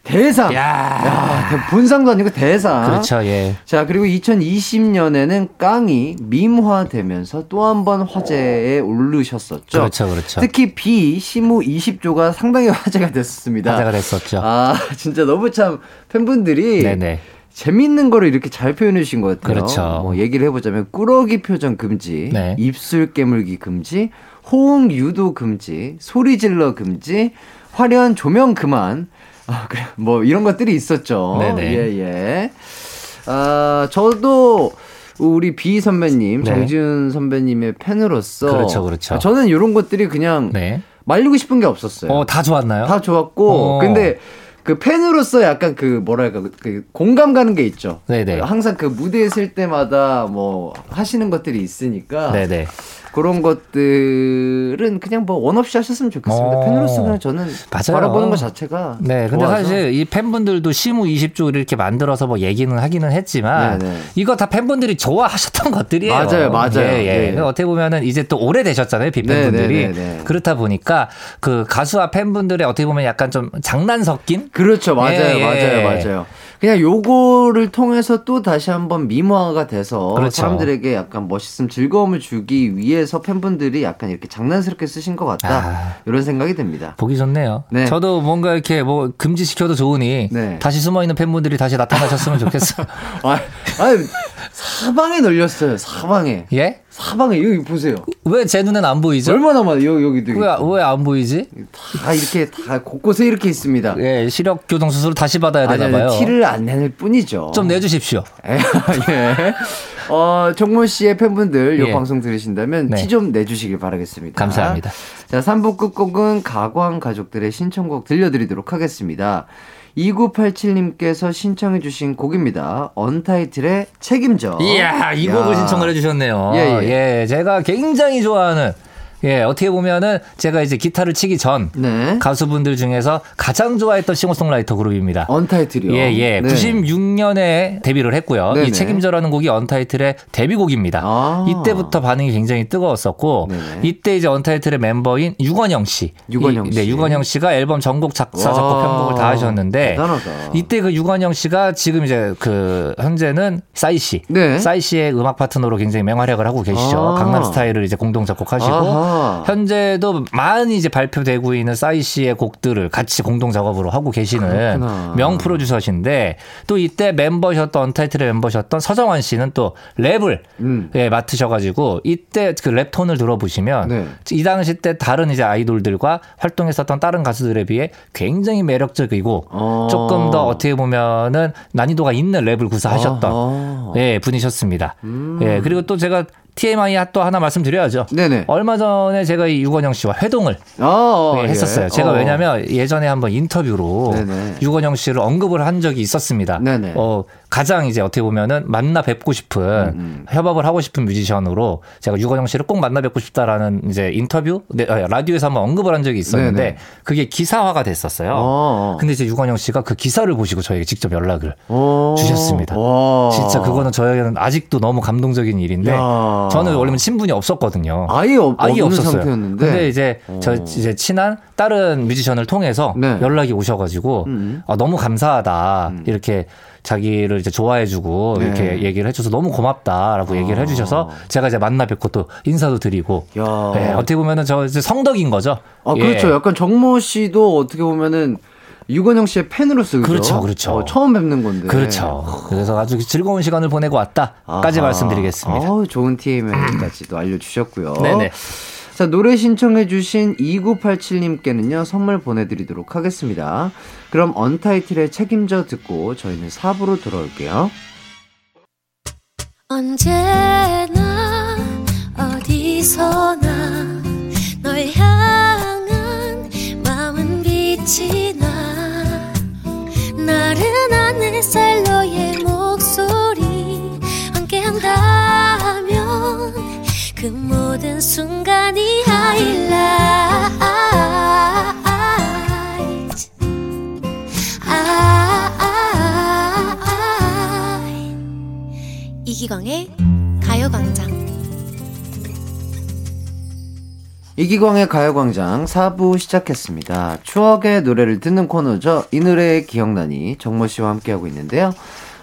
Speaker 1: 대상.
Speaker 8: 야.
Speaker 1: 야, 대- 본상도 아니고 대상.
Speaker 8: 그렇죠. 예.
Speaker 1: 자, 그리고 2020년에는 깡이 밈화되면서 또 한 번 화제에 오르셨었죠.
Speaker 8: 그렇죠. 그렇죠.
Speaker 1: 특히 B 시무 20조가 상당히 화제가 됐었습니다.
Speaker 8: 화제가 됐었죠.
Speaker 1: 아, 진짜 너무 참 팬분들이
Speaker 8: 네네.
Speaker 1: 재밌는 거를 이렇게 잘 표현해 주신 것 같아요.
Speaker 8: 그렇죠.
Speaker 1: 뭐 얘기를 해보자면 꾸러기 표정 금지,
Speaker 8: 네.
Speaker 1: 입술 깨물기 금지, 호응 유도 금지, 소리 질러 금지, 화려한 조명 그만. 아, 그래. 뭐 이런 것들이 있었죠.
Speaker 8: 네네.
Speaker 1: 예, 예. 아, 저도 우리 비 선배님,
Speaker 8: 네.
Speaker 1: 정지훈 선배님의 팬으로서
Speaker 8: 그렇죠, 그렇죠.
Speaker 1: 아, 저는 이런 것들이 그냥
Speaker 8: 네.
Speaker 1: 말리고 싶은 게 없었어요.
Speaker 8: 어, 다 좋았나요?
Speaker 1: 다 좋았고
Speaker 8: 어.
Speaker 1: 근데 그 팬으로서 약간 그 뭐랄까 그- 그 공감 가는 게 있죠.
Speaker 8: 네네.
Speaker 1: 항상 그 무대에 쓸 때마다 뭐 하시는 것들이 있으니까
Speaker 8: 네네.
Speaker 1: 그런 것들은 그냥 뭐 원 없이 하셨으면 좋겠습니다.
Speaker 8: 어.
Speaker 1: 팬으로서 그냥 저는
Speaker 8: 맞아요.
Speaker 1: 바라보는 것 자체가
Speaker 8: 네, 근데
Speaker 1: 좋아서.
Speaker 8: 사실 이 팬분들도 시무 20조 이렇게 만들어서 뭐 얘기는 하기는 했지만
Speaker 1: 네네.
Speaker 8: 이거 다 팬분들이 좋아하셨던 것들이에요.
Speaker 1: 맞아요, 맞아요.
Speaker 8: 예, 예.
Speaker 1: 예.
Speaker 8: 근데 어떻게 보면은 이제 또 오래 되셨잖아요, 빅팬분들이.
Speaker 1: 네네네네.
Speaker 8: 그렇다 보니까 그 가수와 팬분들의 어떻게 보면 약간 좀 장난 섞인
Speaker 1: 그렇죠. 맞아요.
Speaker 8: 예, 예.
Speaker 1: 맞아요. 맞아요. 그냥 요거를 통해서 또 다시 한번 미모화가 돼서
Speaker 8: 그렇죠.
Speaker 1: 사람들에게 약간 멋있음, 즐거움을 주기 위해서 팬분들이 약간 이렇게 장난스럽게 쓰신 것 같다.
Speaker 8: 아.
Speaker 1: 이런 생각이 듭니다.
Speaker 8: 보기 좋네요.
Speaker 1: 네.
Speaker 8: 저도 뭔가 이렇게 뭐 금지시켜도 좋으니
Speaker 1: 네.
Speaker 8: 다시 숨어 있는 팬분들이 다시 나타나셨으면 좋겠어요.
Speaker 1: 아, 아 사방에 널렸어요. 사방에.
Speaker 8: 예?
Speaker 1: 사방에 여기 보세요.
Speaker 8: 왜 제 눈엔 안 보이죠?
Speaker 1: 얼마나 많아. 여기 여기도.
Speaker 8: 왜 안 보이지?
Speaker 1: 다 이렇게 다 곳곳에 이렇게 있습니다.
Speaker 8: 예, 시력 교정 수술 다시 받아야 되나
Speaker 1: 아니,
Speaker 8: 봐요.
Speaker 1: 티를 안 내낼 뿐이죠.
Speaker 8: 좀 내주십시오.
Speaker 1: 예. 어, 정모 씨의 팬분들 이
Speaker 8: 예.
Speaker 1: 방송 들으신다면
Speaker 8: 네.
Speaker 1: 티좀 내주시길 바라겠습니다.
Speaker 8: 감사합니다.
Speaker 1: 자, 3부 끝곡은 가광 가족들의 신청곡 들려드리도록 하겠습니다. 2987님께서 신청해주신 곡입니다. 언타이틀의 책임져.
Speaker 8: 이야, 이 곡을
Speaker 1: 야.
Speaker 8: 신청을 해주셨네요.
Speaker 1: 예, 예.
Speaker 8: 예, 제가 굉장히 좋아하는, 예, 어떻게 보면은 제가 이제 기타를 치기 전
Speaker 1: 네.
Speaker 8: 가수분들 중에서 가장 좋아했던 싱어송라이터 그룹입니다.
Speaker 1: 언타이틀이요.
Speaker 8: 예, 예.
Speaker 1: 네.
Speaker 8: 96년에 데뷔를 했고요.
Speaker 1: 네네.
Speaker 8: 이 책임져라는 곡이 언타이틀의 데뷔곡입니다.
Speaker 1: 아.
Speaker 8: 이때부터 반응이 굉장히 뜨거웠었고,
Speaker 1: 네네.
Speaker 8: 이때 이제 언타이틀의 멤버인 유건영 씨.
Speaker 1: 유건영
Speaker 8: 이-
Speaker 1: 씨.
Speaker 8: 네, 유건영 씨가 앨범 전곡 작사,
Speaker 1: 와,
Speaker 8: 작곡, 편곡을 다 하셨는데,
Speaker 1: 대단하다.
Speaker 8: 이때 그 유건영 씨가 지금 이제 그 현재는 싸이 씨,
Speaker 1: 네.
Speaker 8: 싸이 씨의 음악 파트너로 굉장히 맹활약을 하고 계시죠.
Speaker 1: 아.
Speaker 8: 강남 스타일을 이제 공동 작곡하시고
Speaker 1: 아하.
Speaker 8: 현재도 많이 이제 발표되고 있는 싸이 씨의 곡들을 같이 공동 작업으로 하고 계시는
Speaker 1: 그렇구나.
Speaker 8: 명 프로듀서신데 또 이때 멤버셨던 언타이틀의 멤버셨던 서정환 씨는 또 랩을
Speaker 1: 음.
Speaker 8: 예, 맡으셔가지고 이때 그 랩 톤을 들어보시면
Speaker 1: 네.
Speaker 8: 이 당시 때 다른 이제 아이돌들과 활동했었던 다른 가수들에 비해 굉장히 매력적이고
Speaker 1: 어.
Speaker 8: 조금 더 어떻게 보면은 난이도가 있는 랩을 구사하셨던
Speaker 1: 아하.
Speaker 8: 예, 분이셨습니다.
Speaker 1: 음.
Speaker 8: 예, 그리고 또 제가 TMI 또 하나 말씀드려야죠.
Speaker 1: 네네.
Speaker 8: 얼마 전에 제가 이 유건영 씨와 회동을
Speaker 1: 아,
Speaker 8: 네,
Speaker 1: 예.
Speaker 8: 했었어요. 제가
Speaker 1: 어.
Speaker 8: 왜냐면 예전에 한번 인터뷰로
Speaker 1: 네네.
Speaker 8: 유건영 씨를 언급을 한 적이 있었습니다.
Speaker 1: 네네.
Speaker 8: 어, 가장 이제 어떻게 보면은 만나 뵙고 싶은
Speaker 1: 음,
Speaker 8: 협업을 하고 싶은 뮤지션으로 제가 유건영 씨를 꼭 만나 뵙고 싶다라는 이제 인터뷰 네, 아, 라디오에서 한번 언급을 한 적이 있었는데
Speaker 1: 네네.
Speaker 8: 그게 기사화가 됐었어요.
Speaker 1: 어.
Speaker 8: 근데 이제 유건영 씨가 그 기사를 보시고 저에게 직접 연락을
Speaker 1: 어.
Speaker 8: 주셨습니다.
Speaker 1: 와.
Speaker 8: 진짜 그거는 저에게는 아직도 너무 감동적인 일인데
Speaker 1: 야.
Speaker 8: 저는 원래는 친분이 없었거든요.
Speaker 1: 아예 없,
Speaker 8: 아예 없었어요.
Speaker 1: 상태였는데.
Speaker 8: 근데 이제 저 이제 친한 다른 뮤지션을 통해서
Speaker 1: 네.
Speaker 8: 연락이 오셔가지고
Speaker 1: 음.
Speaker 8: 아, 너무 감사하다 이렇게 자기를 이제 좋아해주고
Speaker 1: 네.
Speaker 8: 이렇게 얘기를 해줘서 너무 고맙다라고 얘기를 해주셔서 제가 이제 만나 뵙고 또 인사도 드리고
Speaker 1: 야.
Speaker 8: 네, 어떻게 보면은 저 이제 성덕인 거죠.
Speaker 1: 아,
Speaker 8: 예.
Speaker 1: 그렇죠. 약간 정모 씨도 어떻게 보면은 유건영 씨의 팬으로서 그죠?
Speaker 8: 그렇죠, 그렇죠.
Speaker 1: 어, 처음 뵙는 건데.
Speaker 8: 그렇죠. 그래서 아주 즐거운 시간을 보내고 왔다까지
Speaker 1: 아하.
Speaker 8: 말씀드리겠습니다.
Speaker 1: 어우, 좋은 TMA까지도 알려주셨고요.
Speaker 8: 네네.
Speaker 1: 자, 노래 신청해주신 2987님께는요, 선물 보내드리도록 하겠습니다. 그럼 언타이틀의 책임져 듣고 저희는 4부로 돌아올게요.
Speaker 3: 언제나 어디서나 널 향한 마음은 빛이 나 나른한 햇살 그 모든 순간이 하이라이트 아, 이기광의 가요광장
Speaker 1: 이기광의 가요광장 4부 시작했습니다. 추억의 노래를 듣는 코너죠. 이 노래 기억나니 정모 씨와 함께하고 있는데요.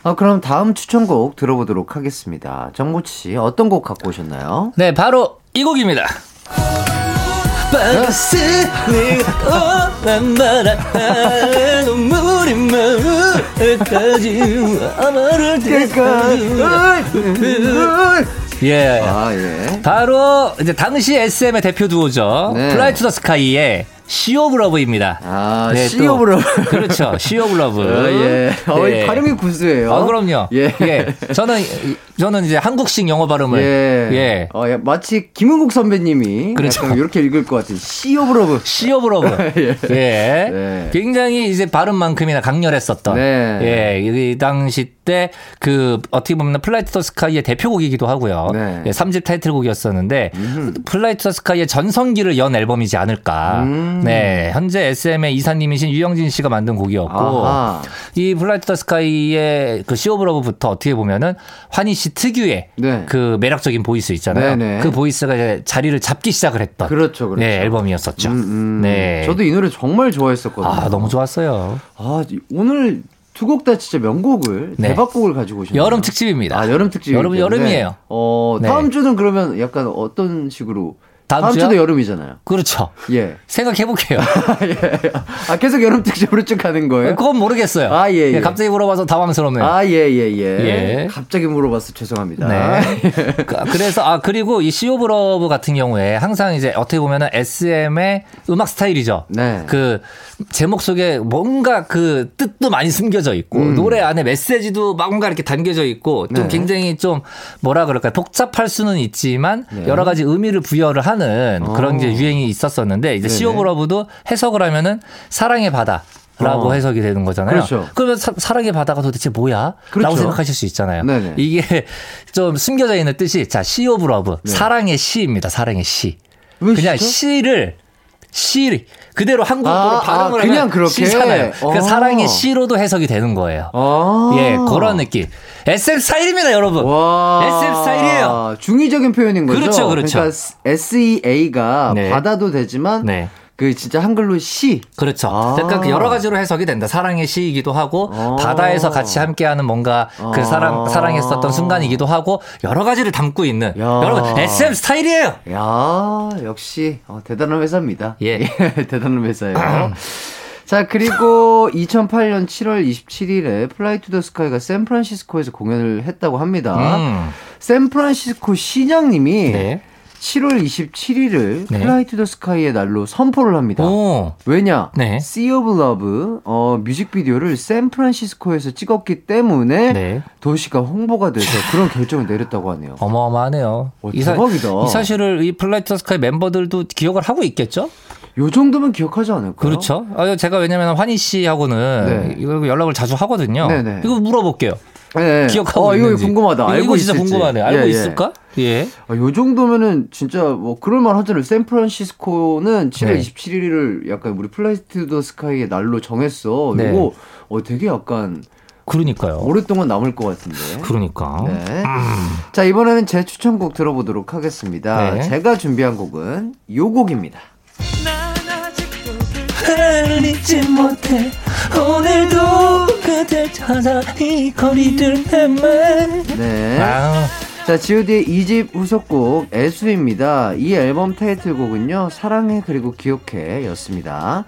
Speaker 1: 어, 그럼 다음 추천곡 들어보도록 하겠습니다. 정모 씨, 어떤 곡 갖고 오셨나요?
Speaker 8: 네, 바로 이 곡입니다. 예.
Speaker 1: 아, 예.
Speaker 8: 바로 이제 당시 SM의 대표 두오죠.
Speaker 1: 네.
Speaker 8: Fly to the Sky의 Sea of Love입니다.
Speaker 1: 아,
Speaker 8: 네,
Speaker 1: Sea
Speaker 8: 또-
Speaker 1: of Love.
Speaker 8: 그렇죠. Sea of Love.
Speaker 1: 어, 예. 어,
Speaker 8: 네.
Speaker 1: 발음이 구수해요.
Speaker 8: 아, 그럼요.
Speaker 1: 예.
Speaker 8: 저는 저는 이제 한국식 영어 발음을
Speaker 1: 예.
Speaker 8: 예.
Speaker 1: 어, 야, 마치 김은국 선배님이
Speaker 8: 그렇죠.
Speaker 1: 이렇게 읽을 것 같은 Sea
Speaker 8: of Love. Sea of Love. 예.
Speaker 1: 네.
Speaker 8: 굉장히 이제 발음만큼이나 강렬했었던.
Speaker 1: 네.
Speaker 8: 예. 이 당시 때 그 어떻게 보면 Fly to the Sky의 대표곡이기도 하고요.
Speaker 1: 네.
Speaker 8: 예, 3집 타이틀곡이었었는데 Fly to the Sky의 전성기를 연 앨범이지 않을까.
Speaker 1: 음.
Speaker 8: 네. 현재 SM의 이사님이신 유영진 씨가 만든 곡이었고
Speaker 1: 아하.
Speaker 8: 이 Fly to the Sky의 그 Sea of Love부터 어떻게 보면은 환희 씨 특유의
Speaker 1: 네.
Speaker 8: 그 매력적인 voice 있잖아요.
Speaker 1: 네네.
Speaker 8: 그 voice가 이제 자리를 잡기 시작을 했던
Speaker 1: 그렇죠, 그렇죠.
Speaker 8: 네, 앨범이었었죠.
Speaker 1: 음, 음.
Speaker 8: 네.
Speaker 1: 저도 이 노래 정말 좋아했었거든요.
Speaker 8: 아, 너무 좋았어요.
Speaker 1: 아, 오늘 두 곡 다 진짜 명곡을
Speaker 8: 네.
Speaker 1: 대박곡을 가지고 오셨네요.
Speaker 8: 여름 특집입니다.
Speaker 1: 아, 여름 특집.
Speaker 8: 여름, 여름이에요.
Speaker 1: 어,
Speaker 8: 네.
Speaker 1: 다음 주는 그러면 약간 어떤 식으로
Speaker 8: 다음
Speaker 1: 다음? 주도 여름이잖아요.
Speaker 8: 그렇죠.
Speaker 1: 예.
Speaker 8: 생각해 볼게요.
Speaker 1: 예. 아, 계속 여름 특집으로 쭉 가는 거예요?
Speaker 8: 그건 모르겠어요.
Speaker 1: 아, 예, 예.
Speaker 8: 갑자기 물어봐서 당황스럽네요.
Speaker 1: 아, 예, 예, 예.
Speaker 8: 예.
Speaker 1: 갑자기 물어봐서 죄송합니다.
Speaker 8: 네. 그- 그래서 아 그리고 이 Sea of Love 같은 경우에 항상 이제 어떻게 보면은 SM의 음악 스타일이죠.
Speaker 1: 네.
Speaker 8: 그 제목 속에 뭔가 그 뜻도 많이 숨겨져 있고
Speaker 1: 음.
Speaker 8: 노래 안에 메시지도 뭔가 이렇게 담겨져 있고 좀
Speaker 1: 네.
Speaker 8: 굉장히 좀 뭐라 그럴까요 복잡할 수는 있지만
Speaker 1: 네.
Speaker 8: 여러 가지 의미를 부여를 하는 그런
Speaker 1: 어.
Speaker 8: 이제 유행이 있었었는데 이제 Sea
Speaker 1: 네네.
Speaker 8: of Love도 해석을 하면은 사랑의 바다. 라고
Speaker 1: 어.
Speaker 8: 해석이 되는 거잖아요.
Speaker 1: 그렇죠.
Speaker 8: 그러면 사, 사랑의 바다가 도대체 뭐야?
Speaker 1: 그렇죠.
Speaker 8: 라고 생각하실 수 있잖아요.
Speaker 1: 네네.
Speaker 8: 이게 좀 숨겨져 있는 뜻이 자, Sea of Love. 사랑의 시입니다. 사랑의 시.
Speaker 1: 왜
Speaker 8: 그냥
Speaker 1: 시죠?
Speaker 8: 시를 시 그대로 한국어로
Speaker 1: 아,
Speaker 8: 발음을
Speaker 1: 아, 그냥 그렇게?
Speaker 8: 시잖아요. 그
Speaker 1: 어.
Speaker 8: 사랑의 시로도 해석이 되는 거예요.
Speaker 1: 아.
Speaker 8: 예, 그런 느낌. SM 스타일입니다, 여러분.
Speaker 1: 와.
Speaker 8: SM 스타일이에요.
Speaker 1: 중의적인 표현인 거죠.
Speaker 8: 그렇죠, 그렇죠.
Speaker 1: 그러니까 SEA가
Speaker 8: 네.
Speaker 1: 바다도 되지만
Speaker 8: 네.
Speaker 1: 그 진짜 한글로 시.
Speaker 8: 그렇죠.
Speaker 1: 아.
Speaker 8: 그러니까 그 여러 가지로 해석이 된다. 사랑의 시이기도 하고
Speaker 1: 어.
Speaker 8: 바다에서 같이 함께하는 뭔가 그
Speaker 1: 아.
Speaker 8: 사랑 사랑했었던 순간이기도 하고 여러 가지를 담고 있는
Speaker 1: 야.
Speaker 8: 여러분 SM 스타일이에요.
Speaker 1: 야, 역시 어, 대단한 회사입니다.
Speaker 8: 예.
Speaker 1: 대단한 회사예요. 자, 그리고 2008년 7월 27일에 Fly to the Sky가 샌프란시스코에서 공연을 했다고 합니다.
Speaker 8: 음.
Speaker 1: 샌프란시스코 시장님이
Speaker 8: 네.
Speaker 1: 7월 27일을
Speaker 8: 네.
Speaker 1: Fly to the Sky의 날로 선포를 합니다.
Speaker 8: 오.
Speaker 1: 왜냐?
Speaker 8: 네.
Speaker 1: Sea of Love 어, 뮤직비디오를 샌프란시스코에서 찍었기 때문에
Speaker 8: 네.
Speaker 1: 도시가 홍보가 돼서 그런 결정을 내렸다고 하네요.
Speaker 8: 어마어마하네요.
Speaker 1: 어,
Speaker 8: 이, 사,
Speaker 1: 대박이다.
Speaker 8: 이 사실을 이 Fly to the Sky 멤버들도 기억을 하고 있겠죠?
Speaker 1: 요 정도면 기억하지 않을까요?
Speaker 8: 그렇죠. 아, 제가 왜냐면 환희 씨하고는
Speaker 1: 네.
Speaker 8: 이거 연락을 자주 하거든요.
Speaker 1: 네네.
Speaker 8: 이거 물어볼게요.
Speaker 1: 네.
Speaker 8: 기억하고
Speaker 1: 어, 이거
Speaker 8: 있는지.
Speaker 1: 궁금하다.
Speaker 8: 이거,
Speaker 1: 알고
Speaker 8: 이거 진짜
Speaker 1: 있을지.
Speaker 8: 궁금하네. 알고
Speaker 1: 예, 예.
Speaker 8: 있을까? 예.
Speaker 1: 아, 요 정도면은 진짜 뭐 그럴 만 하잖아요. 샌프란시스코는 7월
Speaker 8: 네.
Speaker 1: 27일을 약간 우리 Fly to the Sky의 날로 정했어.
Speaker 8: 네.
Speaker 1: 이거 어, 되게 약간
Speaker 8: 그러니까요.
Speaker 1: 오랫동안 남을 것 같은데.
Speaker 8: 그러니까.
Speaker 1: 네. 자, 이번에는 제 추천곡 들어보도록 하겠습니다.
Speaker 8: 네.
Speaker 1: 제가 준비한 곡은 요 곡입니다.
Speaker 8: 나를 잊지 못해 오늘도 그댈 찾아 이 거리를 헤매
Speaker 1: 네.
Speaker 8: 아,
Speaker 1: 자, GOD의 2집 후속곡 애수입니다. 이 앨범 타이틀곡은요, 사랑해 그리고 기억해 였습니다.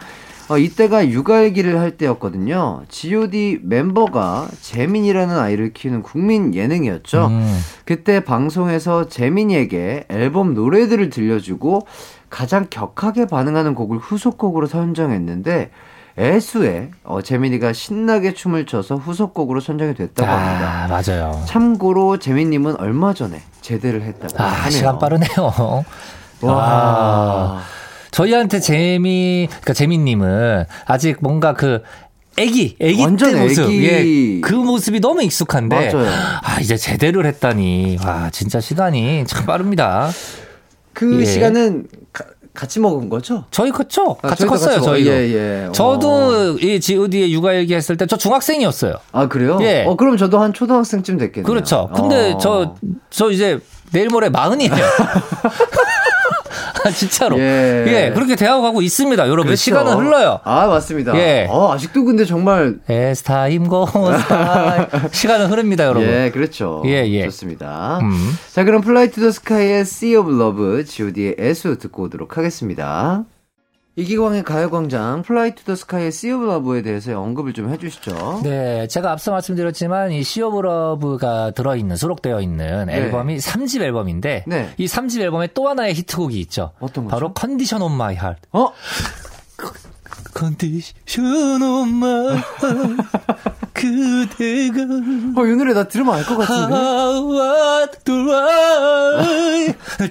Speaker 1: 어, 이때가 육아일기를 할 때였거든요. GOD 멤버가 재민이라는 아이를 키우는 국민 예능이었죠.
Speaker 8: 음.
Speaker 1: 그때 방송에서 재민이에게 앨범 노래들을 들려주고 가장 격하게 반응하는 곡을 후속곡으로 선정했는데 애수에 어, 재민이가 신나게 춤을 춰서 후속곡으로 선정이 됐다고 합니다.
Speaker 8: 아, 맞아요.
Speaker 1: 참고로 재민님은 얼마 전에 제대를 했다고
Speaker 8: 아,
Speaker 1: 하네요.
Speaker 8: 시간 빠르네요.
Speaker 1: 와.
Speaker 8: 아, 저희한테 재미, 그러니까 재미님은 아직 뭔가 그 애기, 애기
Speaker 1: 완전
Speaker 8: 때 모습,
Speaker 1: 애기.
Speaker 8: 예, 그 모습이 너무 익숙한데,
Speaker 1: 맞아요.
Speaker 8: 아 이제 제대를 했다니, 와 진짜 시간이 참 빠릅니다.
Speaker 1: 그
Speaker 8: 예.
Speaker 1: 시간은 가- 같이 먹은 거죠?
Speaker 8: 저희 컸죠?
Speaker 1: 아,
Speaker 8: 같이 컸어요, 저희도.
Speaker 1: 예, 예.
Speaker 8: 저도 이 G.O.D의 육아일기 했을 때 저 중학생이었어요.
Speaker 1: 아 그래요?
Speaker 8: 예.
Speaker 1: 어 그럼 저도 한 초등학생쯤 됐겠네요.
Speaker 8: 그렇죠. 근데
Speaker 1: 어.
Speaker 8: 저, 저 이제 내일 모레 마흔이에요. 아, 진짜로.
Speaker 1: 예.
Speaker 8: 예. 그렇게 대하고 있습니다, 여러분.
Speaker 1: 그렇죠.
Speaker 8: 시간은 흘러요.
Speaker 1: 아 맞습니다.
Speaker 8: 예.
Speaker 1: 어, 아직도 근데 정말
Speaker 8: 에스타임 고스타 시간은 흐릅니다, 여러분.
Speaker 1: 예 그렇죠.
Speaker 8: 예, 예.
Speaker 1: 좋습니다.
Speaker 8: 음.
Speaker 1: 자 그럼 Fly to the Sky의 Sea of Love G.O.D의 애수 듣고 오도록 하겠습니다. 이기광의 가요광장 Fly to the Sky의 Sea of Love에 대해서 언급을 좀 해주시죠.
Speaker 8: 네, 제가 앞서 말씀드렸지만 이 Sea of Love가 들어있는 수록되어 있는 앨범이 3집 앨범인데
Speaker 1: 네.
Speaker 8: 이 3집 앨범에 또 하나의 히트곡이 있죠.
Speaker 1: 어떤 거죠?
Speaker 8: 바로 Condition of My Heart
Speaker 1: 어?
Speaker 8: Condition of My Heart 그대가
Speaker 1: 어, 이 노래 나 들으면 알 것 같은데.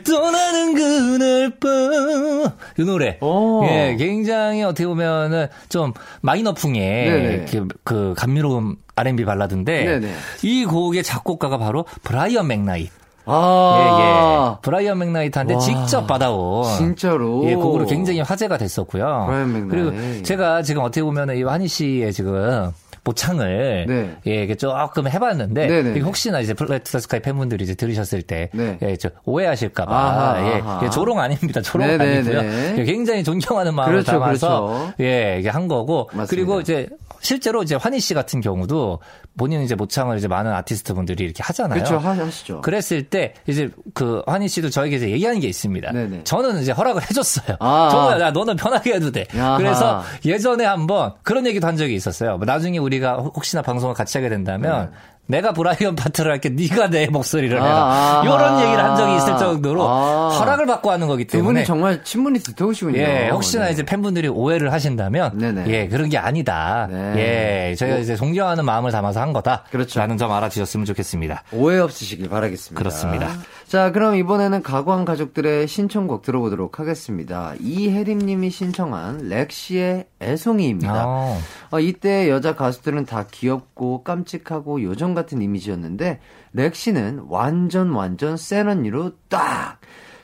Speaker 8: 떠나는 그날 밤이 노래
Speaker 1: 오.
Speaker 8: 예 굉장히 어떻게 보면은 좀 마이너풍의. 그, 그 감미로운 R&B 발라드인데
Speaker 1: 네네.
Speaker 8: 이 곡의 작곡가가 바로 브라이언 맥나이트
Speaker 1: 아.
Speaker 8: 예, 예. 브라이언 맥나이트한테
Speaker 1: 와.
Speaker 8: 직접 받아온
Speaker 1: 진짜로.
Speaker 8: 예, 곡으로 굉장히 화제가 됐었고요.
Speaker 1: 브라이언 맥나이트.
Speaker 8: 그리고 제가 지금 어떻게 보면 이 환희 씨의 지금 모창을
Speaker 1: 네.
Speaker 8: 예, 이게 조금 해봤는데
Speaker 1: 네네.
Speaker 8: 이게 혹시나 이제 Fly to the Sky 팬분들이 이제 들으셨을 때
Speaker 1: 네.
Speaker 8: 예, 저 오해하실까봐
Speaker 1: 아하,
Speaker 8: 예,
Speaker 1: 아하.
Speaker 8: 예, 조롱 아닙니다. 조롱
Speaker 1: 네네네.
Speaker 8: 아니고요. 예, 굉장히 존경하는 마음을
Speaker 1: 그렇죠,
Speaker 8: 담아서
Speaker 1: 그렇죠.
Speaker 8: 예, 이게 한 거고
Speaker 1: 맞습니다.
Speaker 8: 그리고 이제 실제로 이제 환희 씨 같은 경우도 본인 이제 모창을 이제 많은 아티스트 분들이 이렇게 하잖아요.
Speaker 1: 그렇죠. 하- 하시죠.
Speaker 8: 그랬을 때 이제 그 환희 씨도 저에게 이제 얘기하는 게 있습니다.
Speaker 1: 네네.
Speaker 8: 저는 이제 허락을 해줬어요.
Speaker 1: 아.
Speaker 8: 저는 야 너는 편하게 해도 돼.
Speaker 1: 야하.
Speaker 8: 그래서 예전에 한번 그런 얘기도 한 적이 있었어요. 뭐 나중에 우리 가 혹시나 방송을 같이 하게 된다면 내가 브라이언 파트를 할게 네가 내 목소리를 해라.
Speaker 1: 네. 아, 아.
Speaker 8: 이런 얘기를 한 적이 있을 정도로
Speaker 1: 아.
Speaker 8: 허락을 받고 하는 거기
Speaker 1: 두
Speaker 8: 때문에
Speaker 1: 분이 정말 친분이 두터우시군요.
Speaker 8: 예, 혹시나
Speaker 1: 네.
Speaker 8: 이제 팬분들이 오해를 하신다면,
Speaker 1: 네네.
Speaker 8: 예, 그런 게 아니다.
Speaker 1: 네.
Speaker 8: 예, 저희가 이제 존경하는 마음을 담아서 한 거다.
Speaker 1: 그렇죠.
Speaker 8: 라는 점 알아주셨으면 좋겠습니다.
Speaker 1: 오해 없으시길 바라겠습니다.
Speaker 8: 그렇습니다.
Speaker 1: 자, 그럼 이번에는 가광 가족들의 신청곡 들어보도록 하겠습니다. 이혜림 님이 신청한 렉시의 애송이입니다.
Speaker 8: 어.
Speaker 1: 어, 이때 여자 가수들은 다 귀엽고 깜찍하고 요정 같은 이미지였는데 렉시는 완전 완전 센 언니로 딱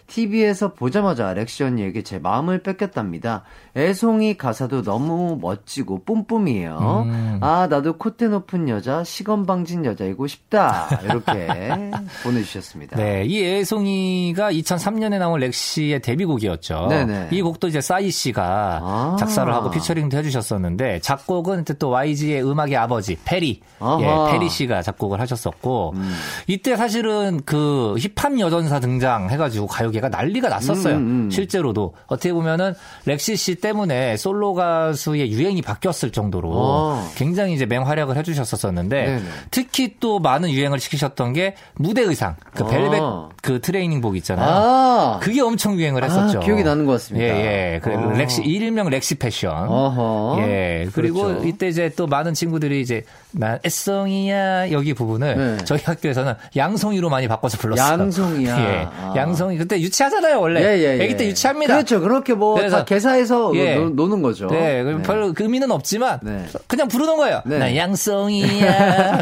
Speaker 1: TV에서 보자마자 렉시 언니에게 제 마음을 뺏겼답니다. 애송이 가사도 너무 멋지고 뿜뿜이에요.
Speaker 8: 음.
Speaker 1: 아 나도 콧대 높은 여자, 시건방진 여자이고 싶다. 이렇게 보내주셨습니다.
Speaker 8: 네, 이 애송이가 2003년에 나온 렉시의 데뷔곡이었죠.
Speaker 1: 네네.
Speaker 8: 이 곡도 이제 싸이 씨가
Speaker 1: 아.
Speaker 8: 작사를 하고 피처링도 해주셨었는데 작곡은 또 YG의 음악의 아버지 페리,
Speaker 1: 아하.
Speaker 8: 예, 페리 씨가 작곡을 하셨었고
Speaker 1: 음.
Speaker 8: 이때 사실은 그 힙합 여전사 등장 해가지고 가요 계가 얘가 난리가 났었어요.
Speaker 1: 음, 음.
Speaker 8: 실제로도 어떻게 보면은 렉시 씨 때문에 솔로 가수의 유행이 바뀌었을 정도로
Speaker 1: 어.
Speaker 8: 굉장히 이제 맹활약을 해주셨었는데
Speaker 1: 네네.
Speaker 8: 특히 또 많은 유행을 시키셨던 게 무대 의상, 그
Speaker 1: 어.
Speaker 8: 벨벳 그 트레이닝복 있잖아요.
Speaker 1: 아,
Speaker 8: 그게 엄청 유행을 했었죠.
Speaker 1: 아, 기억이 나는 것 같습니다.
Speaker 8: 예, 예. 그래,
Speaker 1: 어.
Speaker 8: 렉시, 일명 렉시 패션.
Speaker 1: 어허.
Speaker 8: 예. 그리고
Speaker 1: 그렇죠.
Speaker 8: 이때 이제 또 많은 친구들이 이제, 난 애송이야, 여기 부분을
Speaker 1: 네.
Speaker 8: 저희 학교에서는 양송이로 많이 바꿔서 불렀어요.
Speaker 1: 양송이야.
Speaker 8: 예.
Speaker 1: 아.
Speaker 8: 양송이. 그때 유치하잖아요, 원래.
Speaker 1: 예, 예, 예.
Speaker 8: 애기 때 유치합니다.
Speaker 1: 그렇죠. 그렇게 뭐 다 개사해서
Speaker 8: 예.
Speaker 1: 노, 노는 거죠.
Speaker 8: 네, 그럼 별로 그 의미는 없지만
Speaker 1: 네.
Speaker 8: 그냥 부르는 거예요.
Speaker 1: 네.
Speaker 8: 나.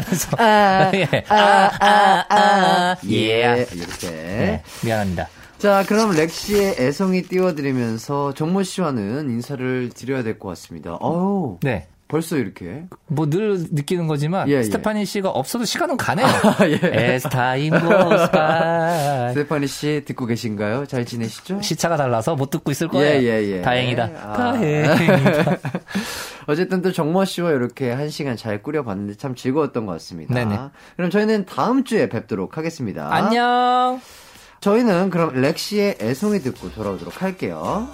Speaker 8: 그래서
Speaker 1: 아,
Speaker 8: 예.
Speaker 1: 아, 아, 아,
Speaker 8: 예.
Speaker 1: 예. 이렇게.
Speaker 8: 네, 미안합니다.
Speaker 1: 자, 그럼 렉시의 애송이 띄워드리면서 정모 씨와는 인사를 드려야 될 것 같습니다. 어우,
Speaker 8: 네.
Speaker 1: 벌써 이렇게.
Speaker 8: 뭐 늘 느끼는 거지만
Speaker 1: 예, 예.
Speaker 8: 스테파니 씨가 없어도 시간은 가네요.
Speaker 1: 예.
Speaker 8: As time goes by.
Speaker 1: 스테파니 씨 듣고 계신가요? 잘 지내시죠?
Speaker 8: 시차가 달라서 못 듣고 있을 거예요.
Speaker 1: 예, 예, 예.
Speaker 8: 다행이다.
Speaker 1: 아.
Speaker 8: 다행이다.
Speaker 1: 어쨌든 또 정모 씨와 이렇게 한 시간 잘 꾸려봤는데 참 즐거웠던 것 같습니다.
Speaker 8: 네네.
Speaker 1: 그럼 저희는 다음 주에 뵙도록 하겠습니다.
Speaker 8: 안녕.
Speaker 1: 저희는 그럼 렉시의 애송이 듣고 돌아오도록 할게요.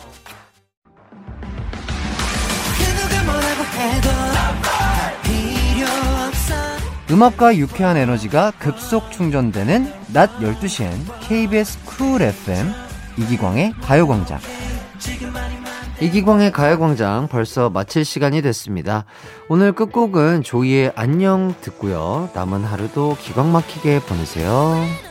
Speaker 1: 음악과 유쾌한 에너지가 급속 충전되는 낮 12시엔 KBS 쿨 FM 이기광의 가요광장. 이기광의 가요광장 벌써 마칠 시간이 됐습니다. 오늘 끝곡은 조이의 안녕 듣고요. 남은 하루도 기광 막히게 보내세요.